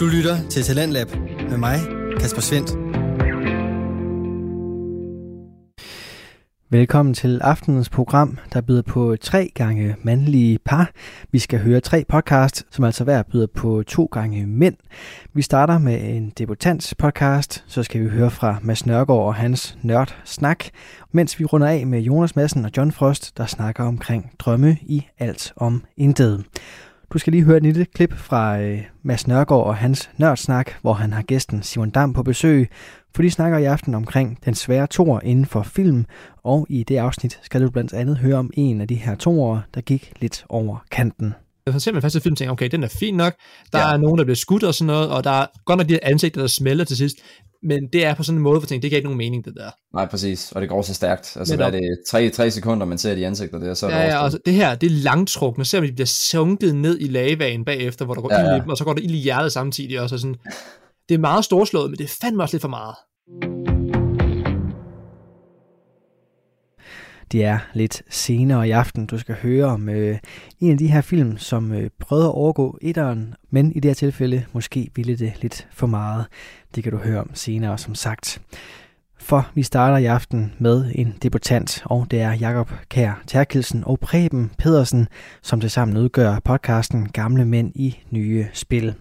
Du lytter til Talentlab med mig, Kasper Svendt. Velkommen til aftenens program, der byder på tre gange mandlige par. Vi skal høre tre podcast, som altså hver byder på to gange mænd. Vi starter med en debutants podcast, så skal vi høre fra Mads Nørgaard og hans nørd snak, mens vi runder af med Jonas Madsen og John Frost, der snakker omkring drømme i alt om intet. Du skal lige høre et lille klip fra øh, Mads Nørgaard og hans nørdsnak, hvor han har gæsten Simon Dam på besøg, for de snakker i aften omkring den svære tor inden for film, og i det afsnit skal du blandt andet høre om en af de her toer, der gik lidt over kanten. Så ser man fast film tænker, okay, den er fin nok, der ja. er nogen, der bliver skudt og sådan noget, og der er godt nok de ansigter, der smelter til sidst, men det er på sådan en måde, hvor tænker, det giver ikke nogen mening, det der. Nej, præcis, og det går så stærkt. Altså, der er det 3, 3 sekunder, man ser de ansigter der, så er ja, det ja, altså, det her, det er langtrukne, ser man, de bliver sunket ned i lavaen bagefter, hvor der går ja, ja. ild i dem, og så går der ild i hjertet samtidig også, og sådan. Det er meget storslået, men det er fandme også lidt for meget. Det er lidt senere i aften, du skal høre om øh, en af de her film, som øh, prøvede at overgå etteren, men i det her tilfælde måske ville det lidt for meget. Det kan du høre om senere, som sagt. For vi starter i aften med en debutant, og det er Jakob Kær Terkelsen og Preben Pedersen, som tilsammen udgør podcasten Gamle Mænd i Nye Spil.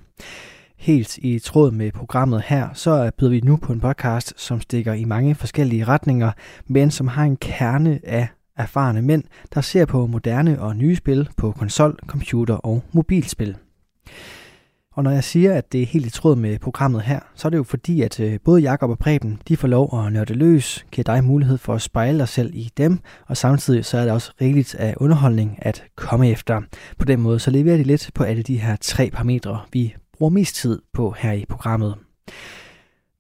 Helt i tråd med programmet her, så byder vi nu på en podcast, som stikker i mange forskellige retninger, men som har en kerne af erfarne mænd, der ser på moderne og nye spil på konsol, computer og mobilspil. Og når jeg siger, at det er helt i tråd med programmet her, så er det jo fordi, at øh, både Jakob og Preben, de får lov at nørde løs, giver dig mulighed for at spejle dig selv i dem, og samtidig så er der også rigeligt af underholdning at komme efter. På den måde så leverer de lidt på alle de her tre parametre, vi bruger mest tid på her i programmet.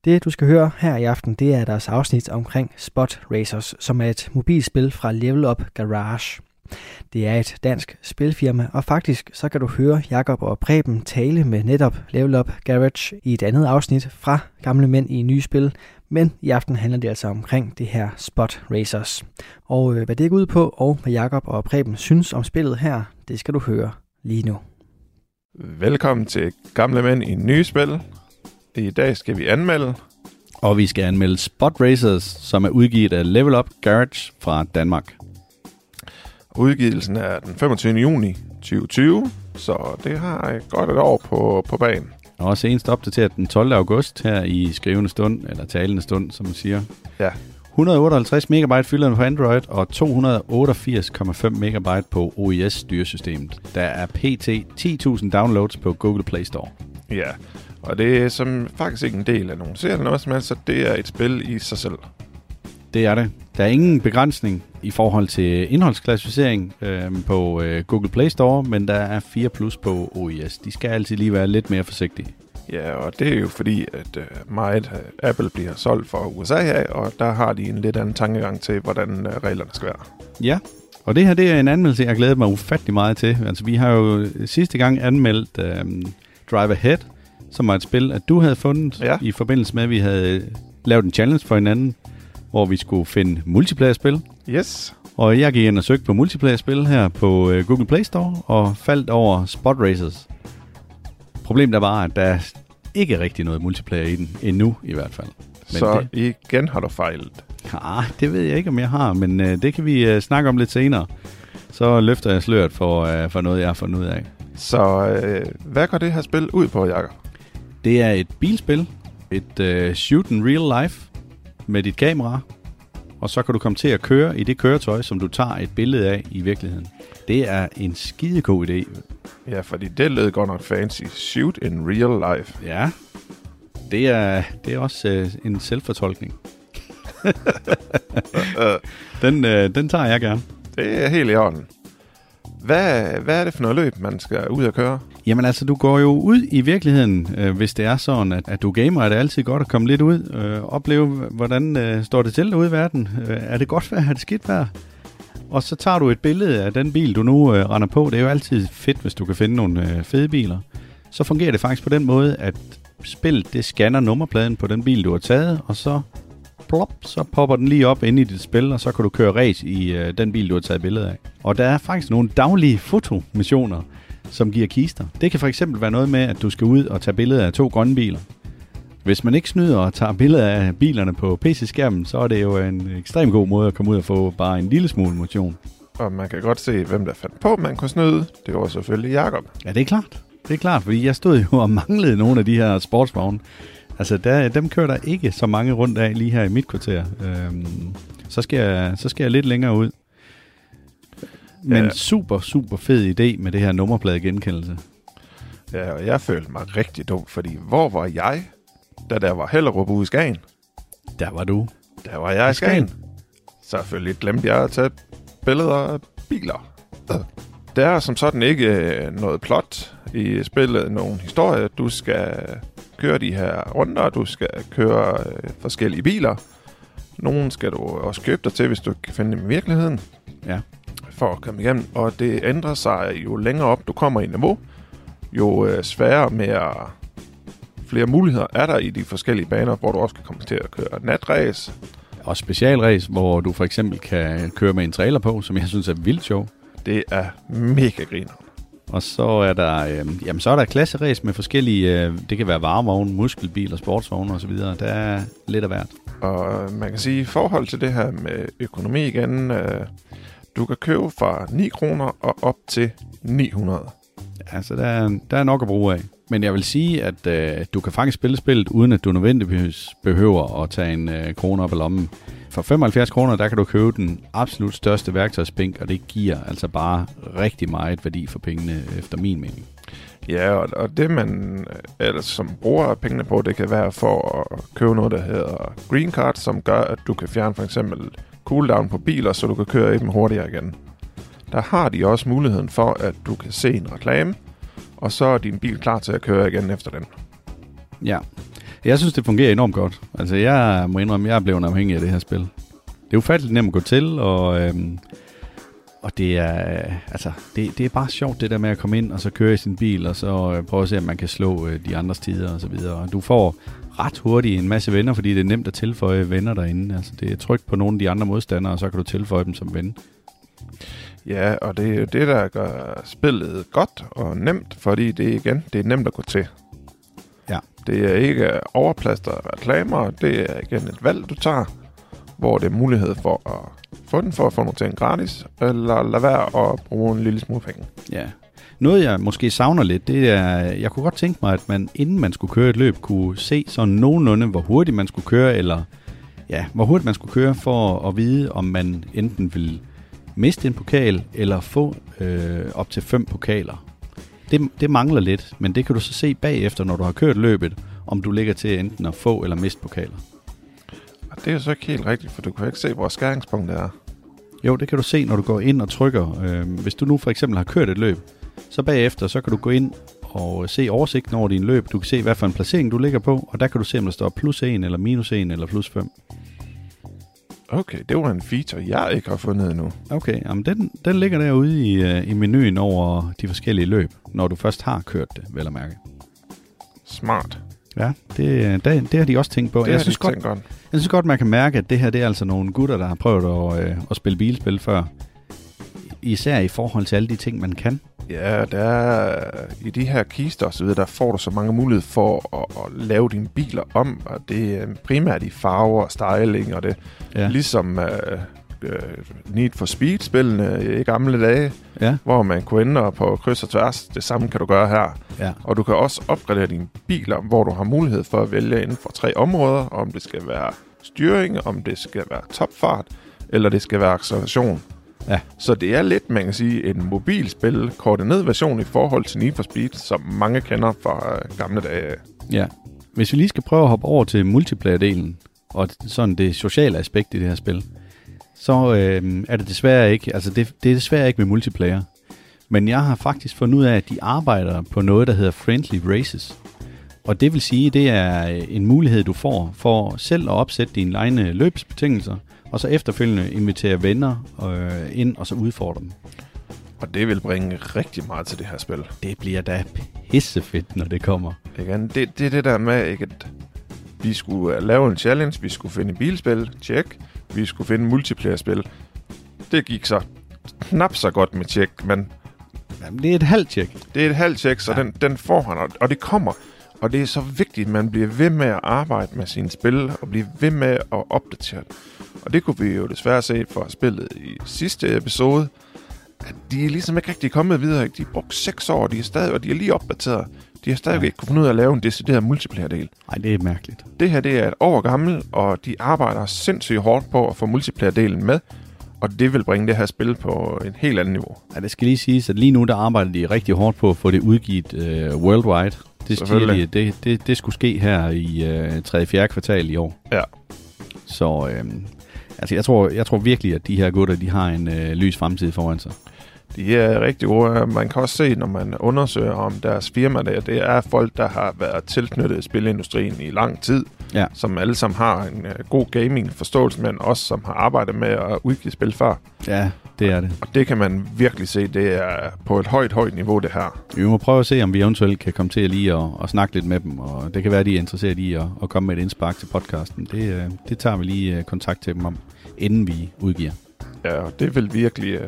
Det du skal høre her i aften, det er deres afsnit omkring Spot Racers, som er et mobilspil fra Level Up Garage. Det er et dansk spilfirma, og faktisk så kan du høre Jakob og Preben tale med netop Level Up Garage i et andet afsnit fra Gamle Mænd i nye spil, men i aften handler det altså omkring det her Spot Racers. Og øh, hvad det går ud på, og hvad Jakob og Preben synes om spillet her, det skal du høre lige nu. Velkommen til Gamle Mænd i nye spil. I dag skal vi anmelde. Og vi skal anmelde Spot Racers, som er udgivet af Level Up Garage fra Danmark. Udgivelsen er den 25. juni 2020, så det har godt et år på, på banen. Og senest opdateret den 12. august her i skrivende stund, eller talende stund, som man siger. Ja. 158 MB fylder på Android og 288,5 MB på OIS styresystemet. Der er pt. 10.000 downloads på Google Play Store. Ja, og det er som faktisk ikke en del af nogen serie eller noget som helst, så det er et spil i sig selv. Det er det. Der er ingen begrænsning i forhold til indholdsklassificering øh, på øh, Google Play Store, men der er 4 plus på OIS. De skal altid lige være lidt mere forsigtige. Ja, og det er jo fordi, at uh, meget uh, Apple bliver solgt for USA af, og der har de en lidt anden tankegang til, hvordan uh, reglerne skal være. Ja, og det her det er en anmeldelse, jeg glæder mig ufattelig meget til. Altså, vi har jo sidste gang anmeldt um, Drive Ahead, som var et spil, at du havde fundet ja. i forbindelse med, at vi havde lavet en challenge for hinanden, hvor vi skulle finde multiplayer-spil. Yes. Og jeg gik ind og søgte på multiplayer-spil her på uh, Google Play Store, og faldt over Spot Racers. Problemet er bare, at der er ikke rigtig noget multiplayer i den, endnu i hvert fald. Men så det, igen har du fejlet? Ah, det ved jeg ikke, om jeg har, men uh, det kan vi uh, snakke om lidt senere. Så løfter jeg sløret for, uh, for noget, jeg har fundet ud af. Så uh, hvad går det her spil ud på, Jakob? Det er et bilspil. Et uh, shoot in real life med dit kamera. Og så kan du komme til at køre i det køretøj, som du tager et billede af i virkeligheden. Det er en skidegod idé. Ja, fordi det lød godt nok fancy. Shoot in real life. Ja, det er, det er også øh, en selvfortolkning. den, øh, den tager jeg gerne. Det er helt i orden. Hvad, hvad er det for noget løb, man skal ud og køre? Jamen altså, du går jo ud i virkeligheden, øh, hvis det er sådan, at, at du gamer, er det altid godt at komme lidt ud, øh, opleve, hvordan øh, står det til derude i verden. Øh, er det godt vejr? Er det skidt vejr? Og så tager du et billede af den bil, du nu øh, render på. Det er jo altid fedt, hvis du kan finde nogle øh, fede biler. Så fungerer det faktisk på den måde, at spillet det scanner nummerpladen på den bil, du har taget, og så plop, så popper den lige op ind i dit spil, og så kan du køre race i øh, den bil, du har taget billede af. Og der er faktisk nogle daglige fotomissioner, som giver kister. Det kan for eksempel være noget med, at du skal ud og tage billeder af to grønne biler. Hvis man ikke snyder og tager billeder af bilerne på PC-skærmen, så er det jo en ekstrem god måde at komme ud og få bare en lille smule motion. Og man kan godt se, hvem der fandt på, man kunne snyde. Det var selvfølgelig Jakob. Ja, det er klart. Det er klart, fordi jeg stod jo og manglede nogle af de her sportsvogne. Altså, der, dem kører der ikke så mange rundt af lige her i mit kvarter. Øhm, så, skal jeg, så skal jeg lidt længere ud. Men ja. super, super fed idé med det her nummerplade genkendelse. Ja, og jeg følte mig rigtig dum, fordi hvor var jeg, da der var Hellerup ude i Skagen? Der var du. Der var jeg i Skagen. Selvfølgelig glemte jeg at tage billeder af biler. Der er som sådan ikke øh, noget plot i spillet, nogen historie. Du skal køre de her runder, du skal køre øh, forskellige biler. Nogle skal du også købe dig til, hvis du kan finde dem i virkeligheden. Ja. For at komme igennem. Og det ændrer sig jo længere op du kommer i niveau, jo øh, sværere med at flere muligheder er der i de forskellige baner, hvor du også kan komme til at køre natræs. Og specialræs, hvor du for eksempel kan køre med en trailer på, som jeg synes er vildt sjov. Det er mega griner. Og så er der, øh, jamen så er der klasseræs med forskellige, øh, det kan være varevogne, muskelbiler, sportsvogne osv. Der er lidt af hvert. Og man kan sige, i forhold til det her med økonomi igen, øh, du kan købe fra 9 kroner og op til 900. Altså, der er, der er nok at bruge af. Men jeg vil sige, at øh, du kan faktisk spille spillet, uden at du nødvendigvis behøver at tage en øh, krone op i lommen. For 75 kroner, der kan du købe den absolut største værktøjsbænk, og det giver altså bare rigtig meget værdi for pengene, efter min mening. Ja, og, og det man øh, ellers som bruger pengene på, det kan være for at købe noget, der hedder Green Card, som gør, at du kan fjerne for eksempel cooldown på biler, så du kan køre i dem hurtigere igen. Der har de også muligheden for, at du kan se en reklame, og så er din bil klar til at køre igen efter den. Ja, jeg synes, det fungerer enormt godt. Altså, jeg må indrømme, jeg er blevet afhængig af det her spil. Det er ufatteligt nemt at gå til, og, øhm, og det er, øh, altså, det, det er bare sjovt, det der med at komme ind og så køre i sin bil, og så øh, prøve at se, om man kan slå øh, de andres tider osv. så. Du får ret hurtigt en masse venner, fordi det er nemt at tilføje venner derinde. Altså, det er trygt på nogle af de andre modstandere, og så kan du tilføje dem som ven. Ja, og det er jo det, der gør spillet godt og nemt, fordi det igen, det er nemt at gå til. Ja. Det er ikke overplaster reklamer, det er igen et valg, du tager, hvor det er mulighed for at få den for at få nogle ting gratis, eller lade være at bruge en lille smule penge. Ja. Noget, jeg måske savner lidt, det er, jeg kunne godt tænke mig, at man, inden man skulle køre et løb, kunne se sådan nogenlunde, hvor hurtigt man skulle køre, eller ja, hvor hurtigt man skulle køre, for at vide, om man enten ville miste en pokal, eller få øh, op til fem pokaler. Det, det mangler lidt, men det kan du så se bagefter, når du har kørt løbet, om du ligger til enten at få eller miste pokaler. Og det er jo så ikke helt rigtigt, for du kan ikke se, hvor skæringspunktet er. Jo, det kan du se, når du går ind og trykker. Øh, hvis du nu for eksempel har kørt et løb, så bagefter så kan du gå ind og se oversigten over din løb. Du kan se, hvad for en placering du ligger på, og der kan du se, om der står plus 1, eller minus 1, eller plus 5. Okay, det var en feature, jeg ikke har fundet endnu. Okay, jamen den, den ligger derude i, uh, i menuen over de forskellige løb, når du først har kørt det, vel at mærke. Smart. Ja, det, det, det har de også tænkt på. Det jeg synes godt, godt. Jeg synes godt, man kan mærke, at det her det er altså nogle gutter, der har prøvet at, øh, at spille bilspil før. Især i forhold til alle de ting, man kan. Ja, der er, i de her kister og så videre, der får du så mange muligheder for at, at lave dine biler om, og det er primært i farver og styling, og det ja. ligesom uh, uh, Need for Speed-spillene i gamle dage, ja. hvor man kunne ændre på kryds og tværs. Det samme kan du gøre her. Ja. Og du kan også opgradere dine biler, hvor du har mulighed for at vælge inden for tre områder, om det skal være styring, om det skal være topfart, eller det skal være acceleration. Ja. Så det er lidt, man kan sige, en mobilspil, koordineret version i forhold til Need for Speed, som mange kender fra øh, gamle dage. Ja. Hvis vi lige skal prøve at hoppe over til multiplayer-delen, og sådan det sociale aspekt i det her spil, så øh, er det desværre ikke, altså det, det er desværre ikke med multiplayer. Men jeg har faktisk fundet ud af, at de arbejder på noget, der hedder Friendly Races. Og det vil sige, det er en mulighed, du får for selv at opsætte dine egne løbsbetingelser, og så efterfølgende invitere venner øh, ind og så udfordre dem. Og det vil bringe rigtig meget til det her spil. Det bliver da pissefedt, når det kommer. Igen, det, det er det der med, ikke, at vi skulle uh, lave en challenge, vi skulle finde bilspil, tjek, vi skulle finde multiplayer-spil. Det gik så knap så godt med tjek, men Jamen, det er et halvt tjek. Det er et halvt tjek, så ja. den, den får han, og- og det kommer. Og det er så vigtigt, at man bliver ved med at arbejde med sine spil, og bliver ved med at opdatere det. Og det kunne vi jo desværre se fra spillet i sidste episode, at de er ligesom ikke rigtig kommet videre. De har brugt seks år, de er stadig, og de er lige opdateret. De har stadig Ja. ikke kunne finde ud af at lave en decideret multiplayer-del. Nej, det er mærkeligt. Det her det er et år gammel, og de arbejder sindssygt hårdt på at få multiplayer-delen med, og det vil bringe det her spil på en helt anden niveau. Ja, det skal lige siges, at lige nu der arbejder de rigtig hårdt på at få det udgivet øh, worldwide. Det siger de, det, det, det skulle ske her i øh, 3. 4. kvartal i år. Ja. Så øh, altså, jeg, tror, jeg tror virkelig, at de her gutter, de har en øh, lys fremtid foran sig. De er rigtig gode. Man kan også se, når man undersøger om deres firma, der, det er folk, der har været tilknyttet spilindustrien i lang tid, Ja. som alle sammen har en uh, god gaming-forståelse, men også som har arbejdet med at udgive spil før. Ja, det er det. Og det kan man virkelig se, det er på et højt, højt niveau, det her. Vi må prøve at se, om vi eventuelt kan komme til lige at, at snakke lidt med dem, og det kan være, at de er interesseret i at, at komme med et indspark til podcasten. Det, øh, det tager vi lige øh, kontakt til dem om, inden vi udgiver. Ja, og det vil virkelig, uh,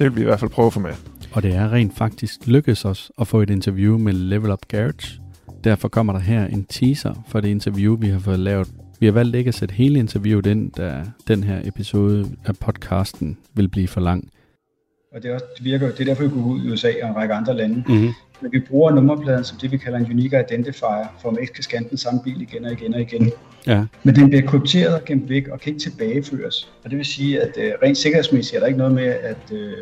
det vil vi i hvert fald prøve at få med. Og det er rent faktisk lykkedes os at få et interview med Level Up Garage. Derfor kommer der her en teaser for det interview, vi har fået lavet. Vi har valgt ikke at sætte hele interviewet ind, da den her episode af podcasten vil blive for lang. Og det, er også, det virker det er derfor, vi går ud i USA og en række andre lande. Mm-hmm. Men vi bruger nummerpladen som det, vi kalder en unique identifier, for at man ikke kan scanne den samme bil igen og igen og igen. Ja, Men den bliver krypteret og gemt væk og kan ikke tilbageføres. Og det vil sige, at øh, rent sikkerhedsmæssigt er der ikke noget med, at, øh,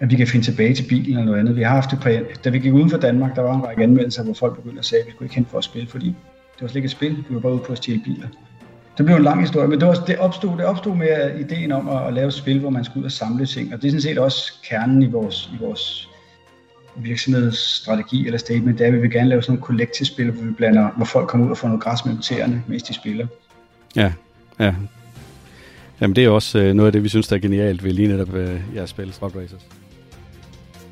at vi kan finde tilbage til bilen eller noget andet. Vi har haft det på, da vi gik uden for Danmark, der var en række anmeldelser, hvor folk begyndte at sige, at vi skulle ikke hen for at spille, fordi det var slet ikke et spil, vi var bare ude på at stjæle biler. Det blev en lang historie, men det, var, det, opstod, det opstod med ideen om at, at lave et spil, hvor man skulle ud og samle ting, og det er sådan set også kernen i vores, i vores virksomhedsstrategi eller statement, det er, at vi vil gerne lave sådan nogle collective-spil, hvor, vi blander, hvor folk kommer ud og får noget græs mellem tæerne, mens de spiller. ja, ja. Jamen det er også øh, noget af det, vi synes, der er genialt ved lige netop øh, jeres spil, Spot Racers.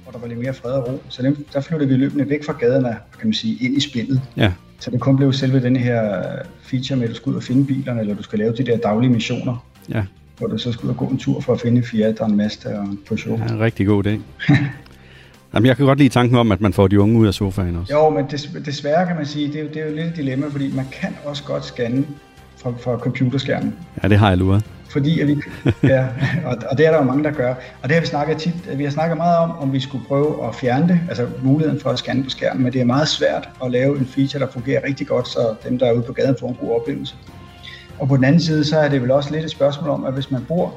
hvor der var lidt mere fred og ro. Så dem, der flyttede vi løbende væk fra gaderne, kan man sige, ind i spillet. Ja, Så det kun blev selve den her feature med, at du skal ud og finde bilerne, eller du skal lave de der daglige missioner, ja, hvor du så skal ud og gå en tur for at finde Fiat og en Mazda og en Peugeot. ja en rigtig god idé. Jamen, jeg kan godt lide tanken om, at man får de unge ud af sofaen også. Jo, men des, desværre kan man sige, det er, jo, det er jo lidt et dilemma, fordi man kan også godt scanne fra, fra computerskærmen. Ja, det har jeg luret. Fordi at vi, ja, og, og det er der jo mange, der gør. Og det har vi snakket tit, vi har snakket meget om, om vi skulle prøve at fjerne det, altså muligheden for at scanne på skærmen, men det er meget svært at lave en feature, der fungerer rigtig godt, så dem, der er ude på gaden, får en god oplevelse. Og på den anden side, så er det vel også lidt et spørgsmål om, at hvis man bor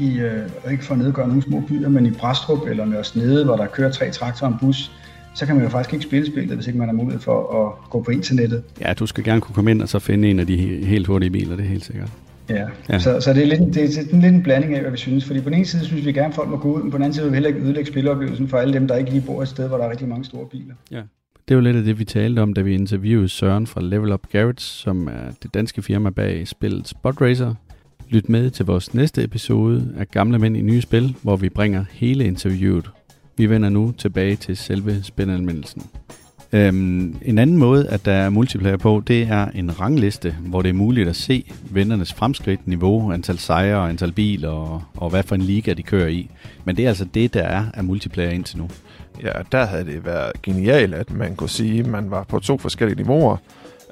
i, øh, og ikke for at nedgøre nogle små byer, men i Brastrup eller Nørre Snede, hvor der kører tre traktorer og en bus, så kan man jo faktisk ikke spille spillet, hvis ikke man har mulighed for at gå på internettet. Ja, du skal gerne kunne komme ind og så finde en af de he- helt hurtige biler, det er helt sikkert. Ja, Ja. Så, så det er lidt, det er sådan lidt en blanding af, hvad vi synes. Fordi på den ene side synes vi gerne, at folk må gå ud, men på den anden side vil vi heller ikke ødelægge spiloplevelsen for alle dem, der ikke lige bor et sted, hvor der er rigtig mange store biler. Ja. Det var lidt af det, vi talte om, da vi interviewede Søren fra Level Up Garage, som er det danske firma bag spillet Spot Racer. Lyt med til vores næste episode af Gamle Mænd i Nye Spil, hvor vi bringer hele interviewet. Vi vender nu tilbage til selve spilanmeldelsen. Øhm, en anden måde, at der er multiplayer på, det er en rangliste, hvor det er muligt at se vennernes fremskridt, niveau, antal sejre, antal biler og, og hvad for en liga de kører i. Men det er altså det, der er af multiplayer indtil nu. Ja, der havde det været genialt, at man kunne sige, at man var på to forskellige niveauer,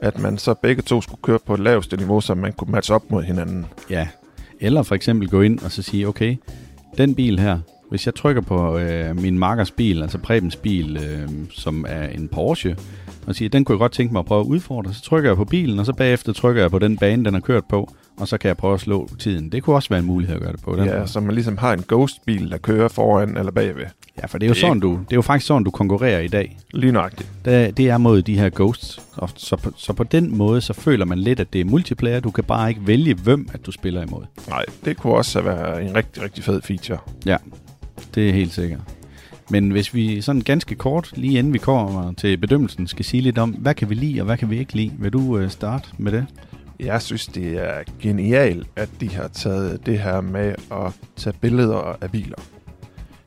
at man så begge to skulle køre på et laveste niveau, så man kunne matche op mod hinanden. Ja, eller for eksempel gå ind og så sige, okay, den bil her, hvis jeg trykker på øh, min markers bil, altså Prebens bil, øh, som er en Porsche, og siger, den kunne jeg godt tænke mig at prøve at udfordre, så trykker jeg på bilen, og så bagefter trykker jeg på den bane, den har kørt på, og så kan jeg prøve at slå tiden. Det kunne også være en mulighed at gøre det på. Den Ja, måde. så man ligesom har en ghost-bil, der kører foran eller bagved. ja, for det er jo Det sådan, du, det er jo faktisk sådan, du konkurrerer i dag. Lige nøjagtigt. Det, det er mod de her ghosts. Og så, på, så på den måde, så føler man lidt, at det er multiplayer. Du kan bare ikke vælge, hvem at du spiller imod. Nej, det kunne også være en rigtig, rigtig fed feature. Ja, det er helt sikkert. Men hvis vi sådan ganske kort, lige inden vi kommer til bedømmelsen, skal sige lidt om, hvad kan vi lide og hvad kan vi ikke lide? Vil du øh, starte med det? Jeg synes, det er genialt, at de har taget det her med at tage billeder af biler.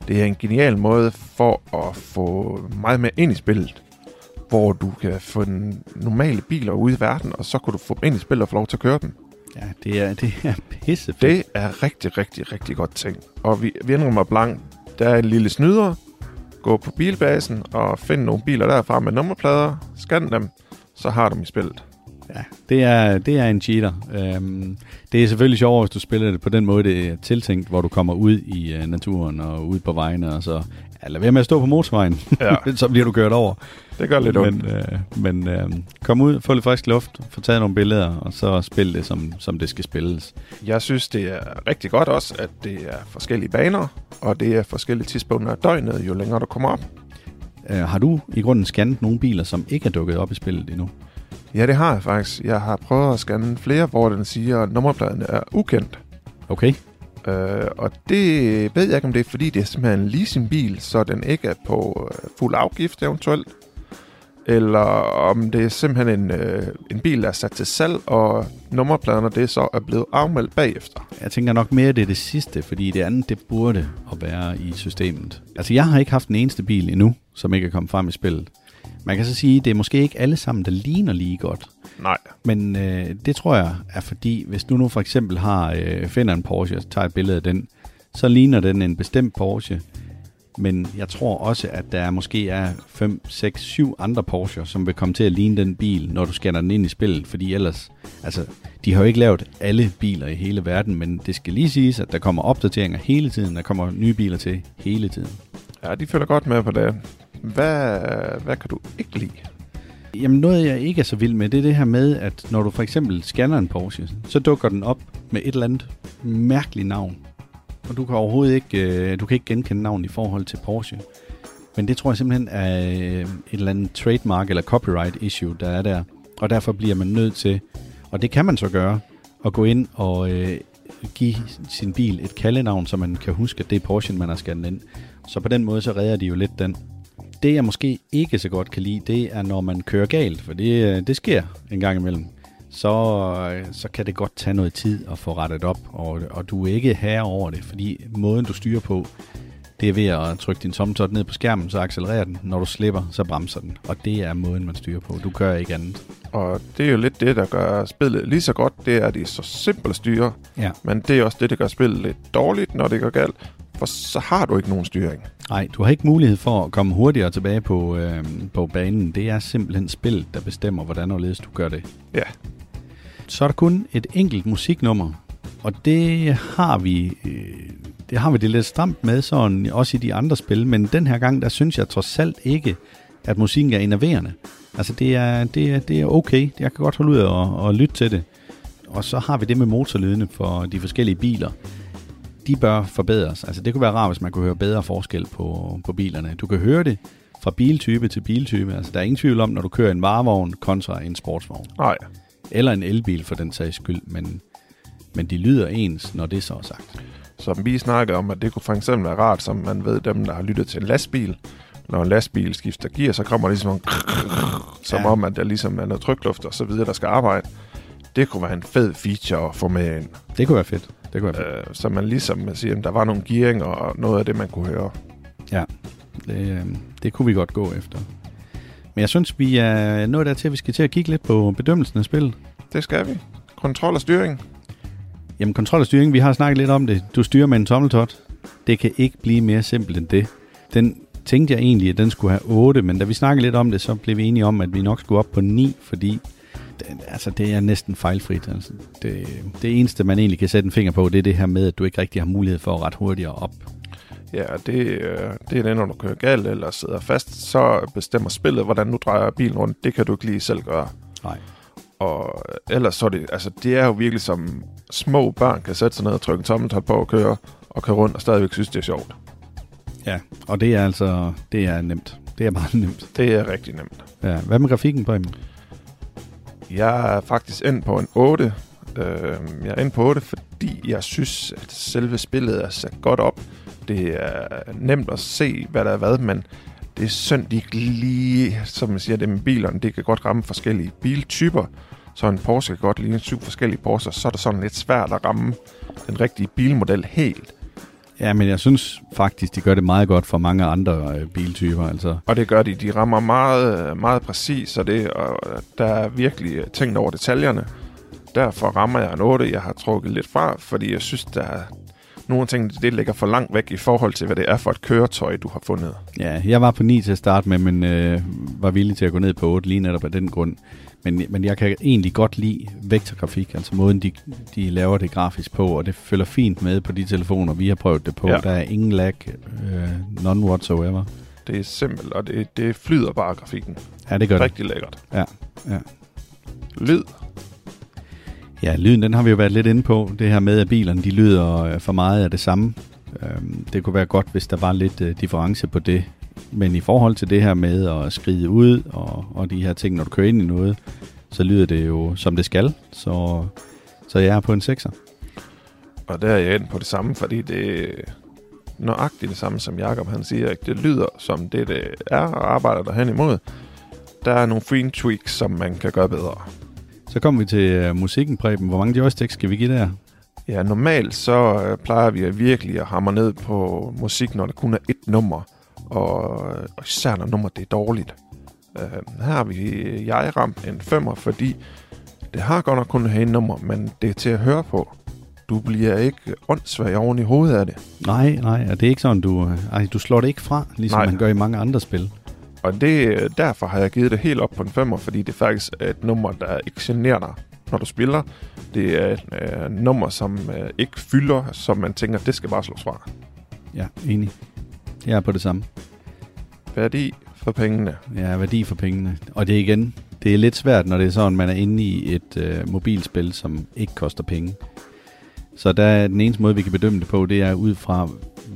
Det er en genial måde for at få meget mere ind i spillet, hvor du kan få normale biler ud i verden, og så kan du få dem ind i spillet og få lov til at køre dem. Ja, det er, det er pissefedt. Det er rigtig, rigtig, rigtig godt ting. Og vi, vi indrømmer blank, der er en lille snyder, gå på bilbasen og finde nogle biler derfra med nummerplader, scan dem, så har du dem i spillet. Ja, det er, det er en cheater. Øhm, det er selvfølgelig sjovt, hvis du spiller det på den måde, det er tiltænkt, hvor du kommer ud i uh, naturen og ud på vejene, og så ja, lad være med at stå på motorvejen, ja. så bliver du kørt over. Det gør lidt ondt. Men, øh, men øh, kom ud, få lidt frisk luft, få taget nogle billeder, og så spil det, som, som det skal spilles. Jeg synes, det er rigtig godt også, at det er forskellige baner, og det er forskellige tidspunkter af døgnet, jo længere du kommer op. Øh, har du i grunden scannet nogle biler, som ikke er dukket op i spillet endnu? Ja, det har jeg faktisk. Jeg har prøvet at scanne flere, hvor den siger, at nummerpladen er ukendt. Okay. Øh, og det ved jeg ikke, om det er, fordi det er simpelthen en leasingbil, så den ikke er på øh, fuld afgift eventuelt. Eller om det er simpelthen en, øh, en bil, der er sat til salg, og nummerpladerne det så er blevet afmeldt bagefter. Jeg tænker nok mere, det er det sidste, fordi det andet, det burde at være i systemet. Altså, jeg har ikke haft en eneste bil endnu, som ikke er kommet frem i spillet. Man kan så sige, at det er måske ikke alle sammen, der ligner lige godt. Nej. Men øh, det tror jeg er fordi, hvis du nu for eksempel har, øh, finder en Porsche og tager et billede af den, så ligner den en bestemt Porsche. Men jeg tror også, at der måske er 5, 6, 7 andre Porsche, som vil komme til at ligne den bil, når du scanner den ind i spillet. Fordi ellers, altså, de har jo ikke lavet alle biler i hele verden, men det skal lige siges, at der kommer opdateringer hele tiden. Der kommer nye biler til hele tiden. Ja, de følger godt med på det. Hvad, hvad kan du ikke lide? Jamen noget, jeg ikke er så vild med, det er det her med, at når du for eksempel scanner en Porsche, så dukker den op med et eller andet mærkeligt navn. Og du kan overhovedet ikke, øh, du kan ikke genkende navnet i forhold til Porsche. Men det tror jeg simpelthen er øh, et eller andet trademark eller copyright issue, der er der. Og derfor bliver man nødt til, og det kan man så gøre, at gå ind og øh, give sin bil et kaldenavn, så man kan huske, at det er Porsche, man har scannet ind. Så på den måde, så redder de jo lidt den. Det jeg måske ikke så godt kan lide, det er når man kører galt, for det, øh, det sker en gang imellem. Så, øh, så kan det godt tage noget tid at få rettet op, og, og du er ikke her over det, fordi måden du styrer på, det er ved at trykke din tomtot ned på skærmen, så accelererer den. Når du slipper, så bremser den. Og det er måden, man styrer på. Du gør ikke andet. Og det er jo lidt det, der gør spillet lige så godt, det er, at det er så simpelt at styre. Ja. Men det er også det, der gør spillet lidt dårligt, når det går galt for så har du ikke nogen styring. Nej, du har ikke mulighed for at komme hurtigere tilbage på, øh, på banen. Det er simpelthen spil, der bestemmer, hvordan og du gør det. Ja. Så er der kun et enkelt musiknummer, og det har vi... Øh, det har vi det lidt stramt med, sådan også i de andre spil, men den her gang, der synes jeg trods alt ikke, at musikken er innoverende. Altså, det er, det er, det er okay. Jeg kan godt holde ud og, og lytte til det. Og så har vi det med motorlydene for de forskellige biler de bør forbedres. Altså det kunne være rart, hvis man kunne høre bedre forskel på, på bilerne. Du kan høre det fra biltype til biltype. Altså der er ingen tvivl om, når du kører en varevogn kontra en sportsvogn. Nej. Eller en elbil for den sags skyld, men, men de lyder ens, når det så er sagt. Som vi snakkede om, at det kunne for eksempel være rart, som man ved dem, der har lyttet til en lastbil. Når en lastbil skifter gear, så kommer det ligesom som ja. om, at der ligesom er noget trykluft og så videre, der skal arbejde. Det kunne være en fed feature at få med ind. Det kunne være fedt. Det kunne fedt. Øh, så man ligesom siger, at der var nogle gearing og noget af det, man kunne høre. Ja, det, øh, det kunne vi godt gå efter. Men jeg synes, vi er nået der til, at vi skal til at kigge lidt på bedømmelsen af spillet. Det skal vi. Kontrol og styring. Jamen, kontrol og styring, vi har snakket lidt om det. Du styrer med en tommeltot. Det kan ikke blive mere simpelt end det. Den tænkte jeg egentlig, at den skulle have 8, men da vi snakkede lidt om det, så blev vi enige om, at vi nok skulle op på 9, fordi det, altså, det er næsten fejlfrit. Altså, det, det eneste, man egentlig kan sætte en finger på, det er det her med, at du ikke rigtig har mulighed for at ret hurtigere op. Ja, det, øh, det er det, når du kører galt eller sidder fast, så bestemmer spillet, hvordan du drejer bilen rundt. Det kan du ikke lige selv gøre. Nej. Og ellers så er det, altså det er jo virkelig som små børn kan sætte sig ned og trykke en tommeltot på og køre, og køre rundt og stadigvæk synes, det er sjovt. Ja, og det er altså, det er nemt. Det er meget nemt. Det er rigtig nemt. Ja, hvad med grafikken på dem? Jeg er faktisk ind på en 8. Øh, jeg er ind på 8, fordi jeg synes, at selve spillet er sat godt op. Det er nemt at se, hvad der er hvad, men det er synd, de ikke lige, som man siger, det med bilerne, det kan godt ramme forskellige biltyper. Så en Porsche kan godt ligne syv forskellige Porsche, så er det sådan lidt svært at ramme den rigtige bilmodel helt. Ja, men jeg synes faktisk, de gør det meget godt for mange andre øh, biltyper. Altså. Og det gør de. De rammer meget, meget præcis, og, det, og der er virkelig øh, tænkt over detaljerne. Derfor rammer jeg en 8. Jeg har trukket lidt fra, fordi jeg synes, der nogle ting, det ligger for langt væk i forhold til, hvad det er for et køretøj, du har fundet. Ja, jeg var på 9 til at starte med, men øh, var villig til at gå ned på 8 lige netop af den grund. Men, men jeg kan egentlig godt lide vektorgrafik, altså måden, de, de laver det grafisk på, og det følger fint med på de telefoner, vi har prøvet det på. Ja. Der er ingen lag, øh, none whatsoever. Det er simpelt, og det, det flyder bare grafikken. Ja, det gør Rigtig det. lækkert. Ja, ja. Lyd. Ja, lyden, den har vi jo været lidt inde på. Det her med, at bilerne, de lyder øh, for meget af det samme. Øhm, det kunne være godt, hvis der var lidt øh, difference på det. Men i forhold til det her med at skride ud og, og de her ting, når du kører ind i noget, så lyder det jo som det skal. Så, så jeg er på en 6'er. Og der er jeg ind på det samme, fordi det er nøjagtigt det samme, som Jakob han siger. Ikke? Det lyder som det, det er og arbejder der hen imod. Der er nogle fine tweaks, som man kan gøre bedre. Så kommer vi til uh, musikken, Preben. Hvor mange joysticks skal vi give der? Ja, normalt så uh, plejer vi at virkelig at hamre ned på musik, når der kun er et nummer. Og, og især når nummer det er dårligt. Uh, her har vi jeg ramt en femmer, fordi det har godt nok kun et nummer, men det er til at høre på. Du bliver ikke åndssvag oven i hovedet af det. Nej, nej, og det er ikke sådan, du, ej, du slår det ikke fra, ligesom nej. man gør i mange andre spil. Og det, derfor har jeg givet det helt op på en femmer, fordi det faktisk er et nummer, der ikke generer dig, når du spiller. Det er et øh, nummer, som øh, ikke fylder, som man tænker, det skal bare slås fra. Ja, enig. Jeg er på det samme. Værdi for pengene. Ja, værdi for pengene. Og det er igen, det er lidt svært, når det er sådan, man er inde i et øh, mobilspil, som ikke koster penge. Så der er den eneste måde, vi kan bedømme det på, det er ud fra,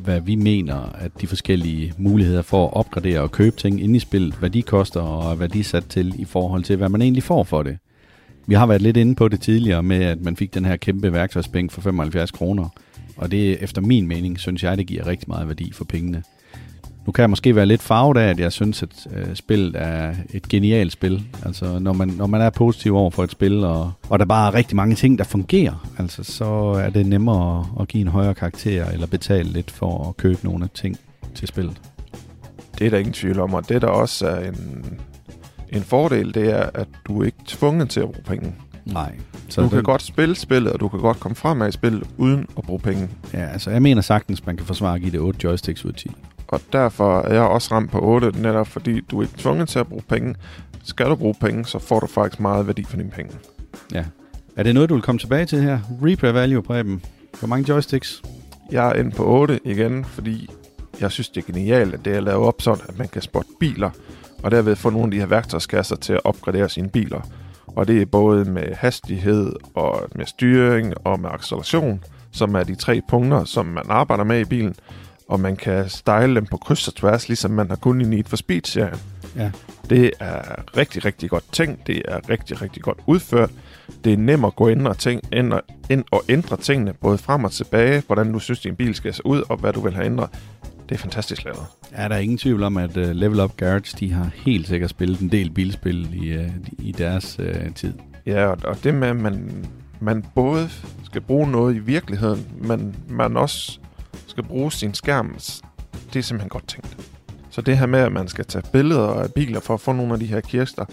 hvad vi mener, at de forskellige muligheder for at opgradere og købe ting ind i spillet, hvad de koster og hvad de er sat til i forhold til, hvad man egentlig får for det. Vi har været lidt inde på det tidligere med, at man fik den her kæmpe værktøjsbænk for 75 kroner. Og det efter min mening, synes jeg, det giver rigtig meget værdi for pengene. Nu kan jeg måske være lidt farvet af, at jeg synes, at øh, spillet er et genialt spil. Altså, når man, når man er positiv over for et spil, og, og der bare er rigtig mange ting, der fungerer, altså, så er det nemmere at, at give en højere karakter, eller betale lidt for at købe nogle ting til spillet. Det er der ingen tvivl om, og det der også er en, en fordel, det er, at du er ikke tvunget til at bruge penge. Nej. Så du kan godt spille spillet, og du kan godt komme frem af i spillet, uden at bruge penge. Ja, altså jeg mener sagtens, man kan forsvare at give det 8 joysticks ud af 10 og derfor er jeg også ramt på 8, netop fordi du er ikke tvunget til at bruge penge. Skal du bruge penge, så får du faktisk meget værdi for dine penge. Ja. Er det noget, du vil komme tilbage til her? Replay value, Preben. Hvor mange joysticks? Jeg er inde på 8 igen, fordi jeg synes, det er genialt, at det er lavet op sådan, at man kan spotte biler, og derved få nogle af de her værktøjskasser til at opgradere sine biler. Og det er både med hastighed og med styring og med acceleration, som er de tre punkter, som man arbejder med i bilen og man kan style dem på kryds og tværs, ligesom man har kunnet i Need for Speed-serien. Ja. Det er rigtig, rigtig godt tænkt. Det er rigtig, rigtig godt udført. Det er nemt at gå ind og, ting, ind og, ind og ændre tingene, både frem og tilbage, hvordan du synes, din bil skal se ud, og hvad du vil have ændret. Det er fantastisk lavet. Ja, der er ingen tvivl om, at uh, Level Up Garage, de har helt sikkert spillet en del bilspil i, uh, i deres uh, tid. Ja, og, og det med, at man, man både skal bruge noget i virkeligheden, men man også skal bruge sin skærm, det er simpelthen godt tænkt. Så det her med, at man skal tage billeder af biler for at få nogle af de her kirster,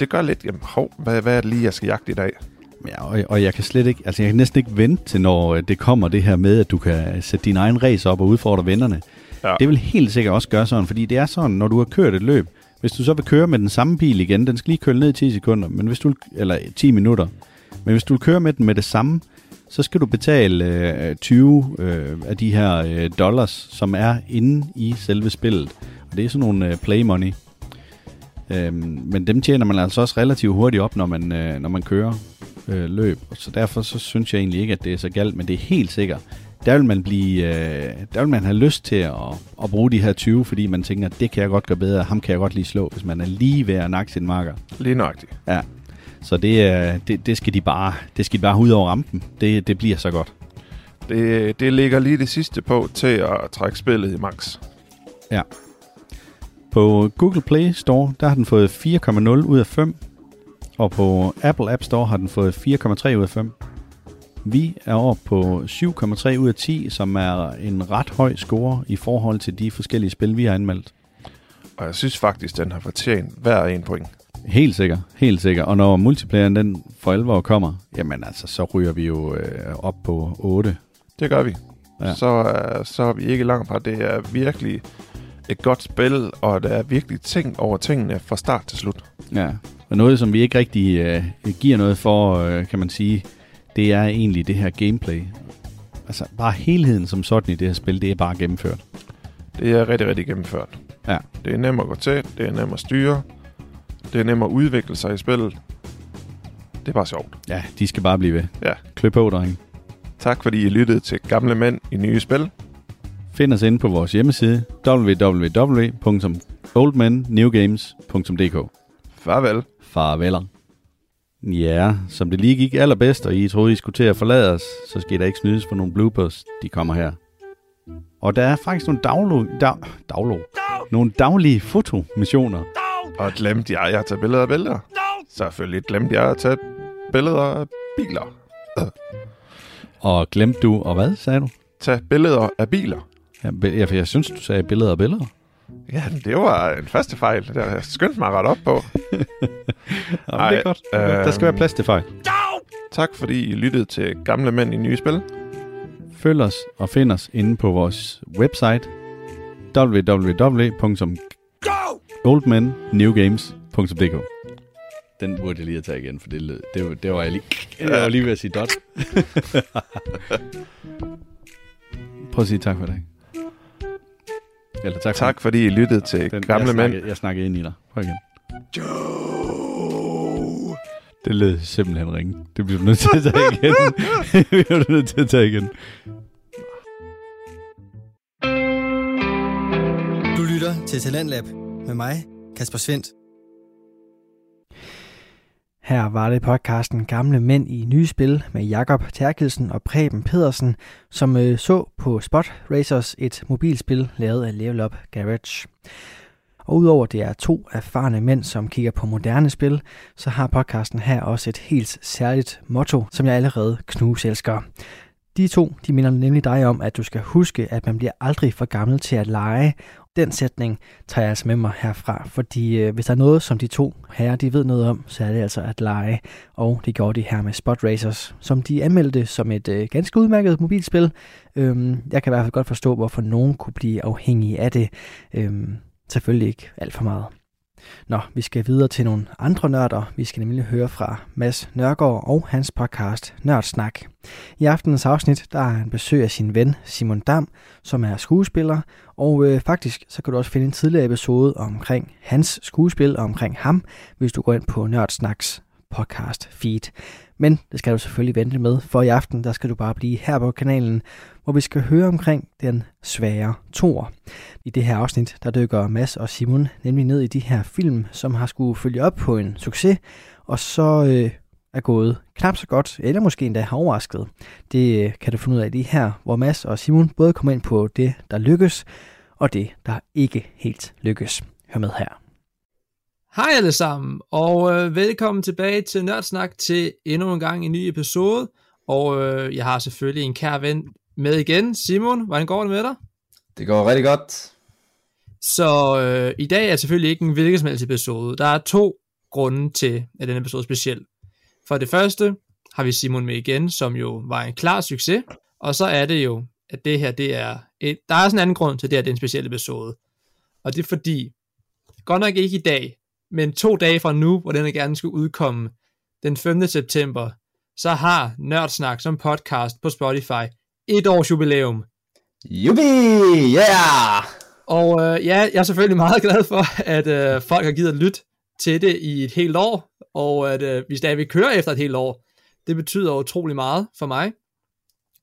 det gør lidt, jamen, hov, hvad, hvad er det lige, jeg skal jagte i dag? Ja, og, og jeg kan slet ikke, altså jeg kan næsten ikke vente til, når det kommer det her med, at du kan sætte din egen race op og udfordre vennerne. Ja. Det vil helt sikkert også gøre sådan, fordi det er sådan, når du har kørt et løb, hvis du så vil køre med den samme bil igen, den skal lige køre ned i 10 sekunder, men hvis du, eller 10 minutter, men hvis du vil køre med den med det samme, så skal du betale øh, 20 øh, af de her øh, dollars, som er inde i selve spillet. Og det er sådan nogle øh, play money. Øhm, men dem tjener man altså også relativt hurtigt op, når man, øh, når man kører øh, løb. Så derfor så synes jeg egentlig ikke, at det er så galt, men det er helt sikkert. Der vil man, blive, øh, der vil man have lyst til at, at bruge de her 20, fordi man tænker, at det kan jeg godt gøre bedre, ham kan jeg godt lige slå, hvis man er lige ved at nakke sin marker. Lige nøjagtigt. Ja. Så det, det, det, skal de bare, det skal de bare ud over rampen. Det, det bliver så godt. Det, det ligger lige det sidste på til at trække spillet i max. Ja. På Google Play Store, der har den fået 4,0 ud af 5. Og på Apple App Store har den fået 4,3 ud af 5. Vi er oppe på 7,3 ud af 10, som er en ret høj score i forhold til de forskellige spil, vi har anmeldt. Og jeg synes faktisk, den har fortjent hver en point. Helt sikkert, helt sikkert. Og når multiplayeren den for alvor kommer, jamen altså, så ryger vi jo øh, op på 8. Det gør vi. ja. så, uh, så er vi ikke langt fra. Det er virkelig et godt spil, og der er virkelig ting over tingene fra start til slut. Ja, og noget, som vi ikke rigtig uh, giver noget for, uh, kan man sige, det er egentlig det her gameplay. Altså, bare helheden som sådan i det her spil, det er bare gennemført. Det er rigtig, rigtig gennemført. Ja. Det er nemt at gå til, det er nemt at styre, det er nemt at udvikle sig i spillet. Det er bare sjovt. Ja, de skal bare blive ved. Ja. Klø på, drenge. Tak fordi I lyttede til Gamle Mænd i Nye Spil. Find os inde på vores hjemmeside www.oldmennewgames.dk Farvel. Farveler. Ja, som det lige gik allerbedst, og I troede, I skulle til at forlade os, så skal I da ikke snydes for nogle bloopers. De kommer her. Og der er faktisk nogle daglo, dag, daglo, nogle daglige fotomissioner. Og glemte jeg, at jeg tager billeder af billeder? Selvfølgelig glemte jeg at tage billeder af biler. Og glemte du, og hvad sagde du? Tag billeder af biler. Ja, for jeg synes, du sagde billeder af billeder. Ja, det var en første fejl. Det har jeg skyndt mig ret op på. Ej, det er godt. Øh, der skal være plads til fejl. Tak fordi I lyttede til Gamle Mænd i Nye Spil. Følg os og find os inde på vores website www.oldmennewgames.dk Den burde jeg lige have taget igen, for det, det, det var jeg lige, jeg var lige ved at sige dot. Prøv at sige tak for det. Eller tak, tak for, fordi I lyttede til den, Gamle jeg Mænd. Snakkede, jeg snakkede ind i dig. Prøv igen. Joe! Det lød simpelthen ringe. Det bliver du nødt til at tage igen. det bliver du nødt til at tage igen. Du lytter til Talentlab med mig, Kasper Svendt. Her var det podcasten Gamle Mænd i Nye Spil med Jakob Terkelsen og Preben Pedersen, som øh, så på Spot Racers et mobilspil lavet af Level Up Garage. Og udover det er to erfarne mænd, som kigger på moderne spil, så har podcasten her også et helt særligt motto, som jeg allerede knuselsker. De to, de minder nemlig dig om, at du skal huske, at man bliver aldrig for gammel til at lege. Den sætning tager jeg altså med mig herfra, fordi øh, hvis der er noget, som de to herrer de ved noget om, så er det altså at lege. Og det gjorde de her med Spot Racers, som de anmeldte som et øh, ganske udmærket mobilspil. Øhm, jeg kan i hvert fald godt forstå, hvorfor nogen kunne blive afhængige af det. Øhm, selvfølgelig ikke alt for meget. Nå, vi skal videre til nogle andre nørder. Vi skal nemlig høre fra Mads Nørgaard og hans podcast Nørdsnak. I aftenens afsnit, der er han besøg af sin ven Simon Dam, som er skuespiller, og øh, faktisk så kan du også finde en tidligere episode omkring hans skuespil og omkring ham, hvis du går ind på Nørdsnaks podcast feed. Men det skal du selvfølgelig vente med, for i aften der skal du bare blive her på kanalen, hvor vi skal høre omkring den svære tor. I det her afsnit, der dykker Mads og Simon nemlig ned i de her film, som har skulle følge op på en succes, og så øh, er gået knap så godt, eller måske endda har overrasket. Det øh, kan du finde ud af det her, hvor Mads og Simon både kommer ind på det, der lykkes, og det, der ikke helt lykkes. Hør med her. Hej alle sammen, og øh, velkommen tilbage til Nørdsnak til endnu en gang en ny episode. Og øh, jeg har selvfølgelig en kær ven med igen. Simon, hvordan går det med dig? Det går rigtig godt. Så øh, i dag er selvfølgelig ikke en hvilken som helst episode. Der er to grunde til, at denne episode er speciel. For det første har vi Simon med igen, som jo var en klar succes. Og så er det jo, at det her, det er... Et, der er sådan en anden grund til, at det, her, det er en speciel episode. Og det er fordi, godt nok ikke i dag, men to dage fra nu, hvor den gerne skulle udkomme, den 5. september, så har Nørdsnak som podcast på Spotify et års jubilæum. Jubi! Yeah! Og øh, ja, jeg er selvfølgelig meget glad for, at øh, folk har givet at lytte til det i et helt år, og at øh, vi stadigvæk kører efter et helt år. Det betyder utrolig meget for mig.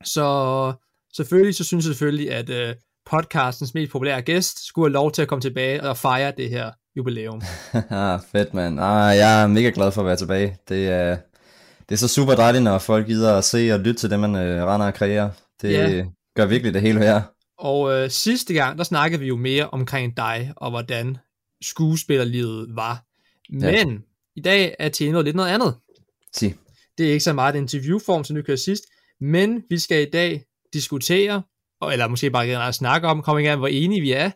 Så selvfølgelig, så synes jeg selvfølgelig, at øh, podcastens mest populære gæst skulle have lov til at komme tilbage og fejre det her jubilæum. Fedt, mand. Ah, jeg er mega glad for at være tilbage. Det er, det er så super dejligt, når folk gider at se og lytte til det, man øh, render og kreerer. Det ja. gør virkelig det hele her. Og øh, sidste gang, der snakkede vi jo mere omkring dig, og hvordan skuespillerlivet var. Men ja. i dag er temaet lidt noget andet. Sig. Det er ikke så meget en interviewform, som du kan sidst, men vi skal i dag diskutere, eller måske bare gerne snakke om, komme igen, hvor enige vi er,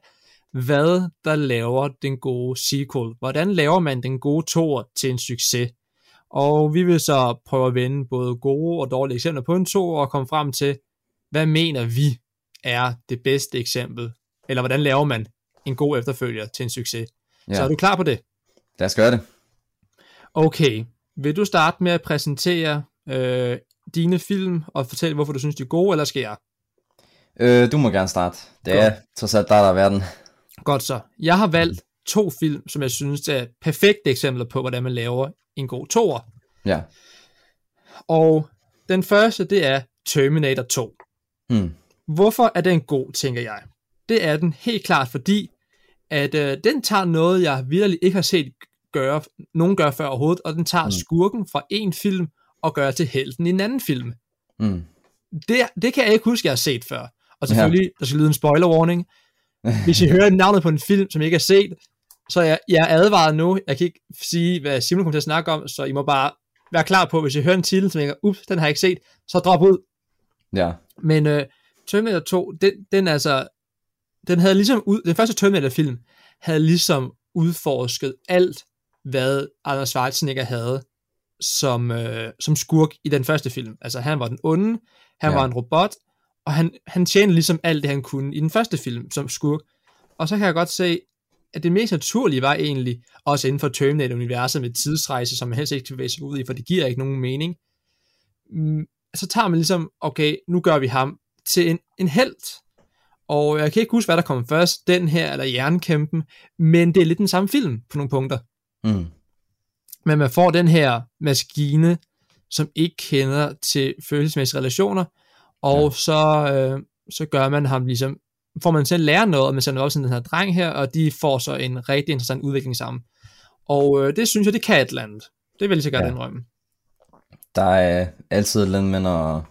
hvad der laver den gode sequel. Hvordan laver man den gode toer til en succes? Og vi vil så prøve at vende både gode og dårlige eksempler på en to og komme frem til, hvad mener vi er det bedste eksempel, eller hvordan laver man en god efterfølger til en succes. Ja. Så er du klar på det? Lad os gøre det. Okay, vil du starte med at præsentere øh, dine film, og fortælle, hvorfor du synes, de er gode, eller skal jeg? Øh, du må gerne starte. Det Godt. er trods alt dig, der er verden. Godt så. Jeg har valgt to film, som jeg synes er perfekte eksempler på, hvordan man laver en god toer. Ja. Og den første, det er Terminator 2. Hmm. Hvorfor er den god, tænker jeg? Det er den helt klart, fordi at øh, den tager noget, jeg virkelig ikke har set gøre, nogen gøre før overhovedet, og den tager mm. skurken fra en film og gør til helten i en anden film. Hmm. Det, det kan jeg ikke huske, jeg har set før. Og selvfølgelig, ja. der skal lyde en spoiler warning. Hvis I hører navnet på en film, som I ikke har set, så jeg, jeg er advaret nu. Jeg kan ikke sige, hvad Simon kommer til at snakke om, så I må bare være klar på, hvis I hører en titel, som jeg tænker, ups, den har jeg ikke set, så drop ud. Ja. Men øh, Terminator 2, den, den altså, den havde ligesom, ud, den første Terminator-film, havde ligesom udforsket alt, hvad Arnold Schwarzenegger havde som, øh, som skurk i den første film. Altså, han var den onde, han Ja. var en robot, og han, han tjente ligesom alt det, han kunne i den første film som skurk. Og så kan jeg godt se, at det mest naturlige var egentlig, også inden for Terminator-universet med tidsrejse, som man helst ikke bevæge sig ud i, for det giver ikke nogen mening. Mm, Så tager man ligesom, okay, nu gør vi ham til en, en held. Og jeg kan ikke huske, hvad der kom først, den her eller Jernkæmpen, men det er lidt den samme film på nogle punkter. Hmm. Men man får den her maskine, som ikke kender til følelsesmæssige relationer, og ja. så, øh, så gør man ham ligesom, får man selv lære noget, og man sender op sådan den her dreng her, og de får så en rigtig interessant udvikling sammen. Og øh, det synes jeg, det kan et eller andet. Det vil jeg lige så godt Ja. indrømme. Der er altid et eller andet med, når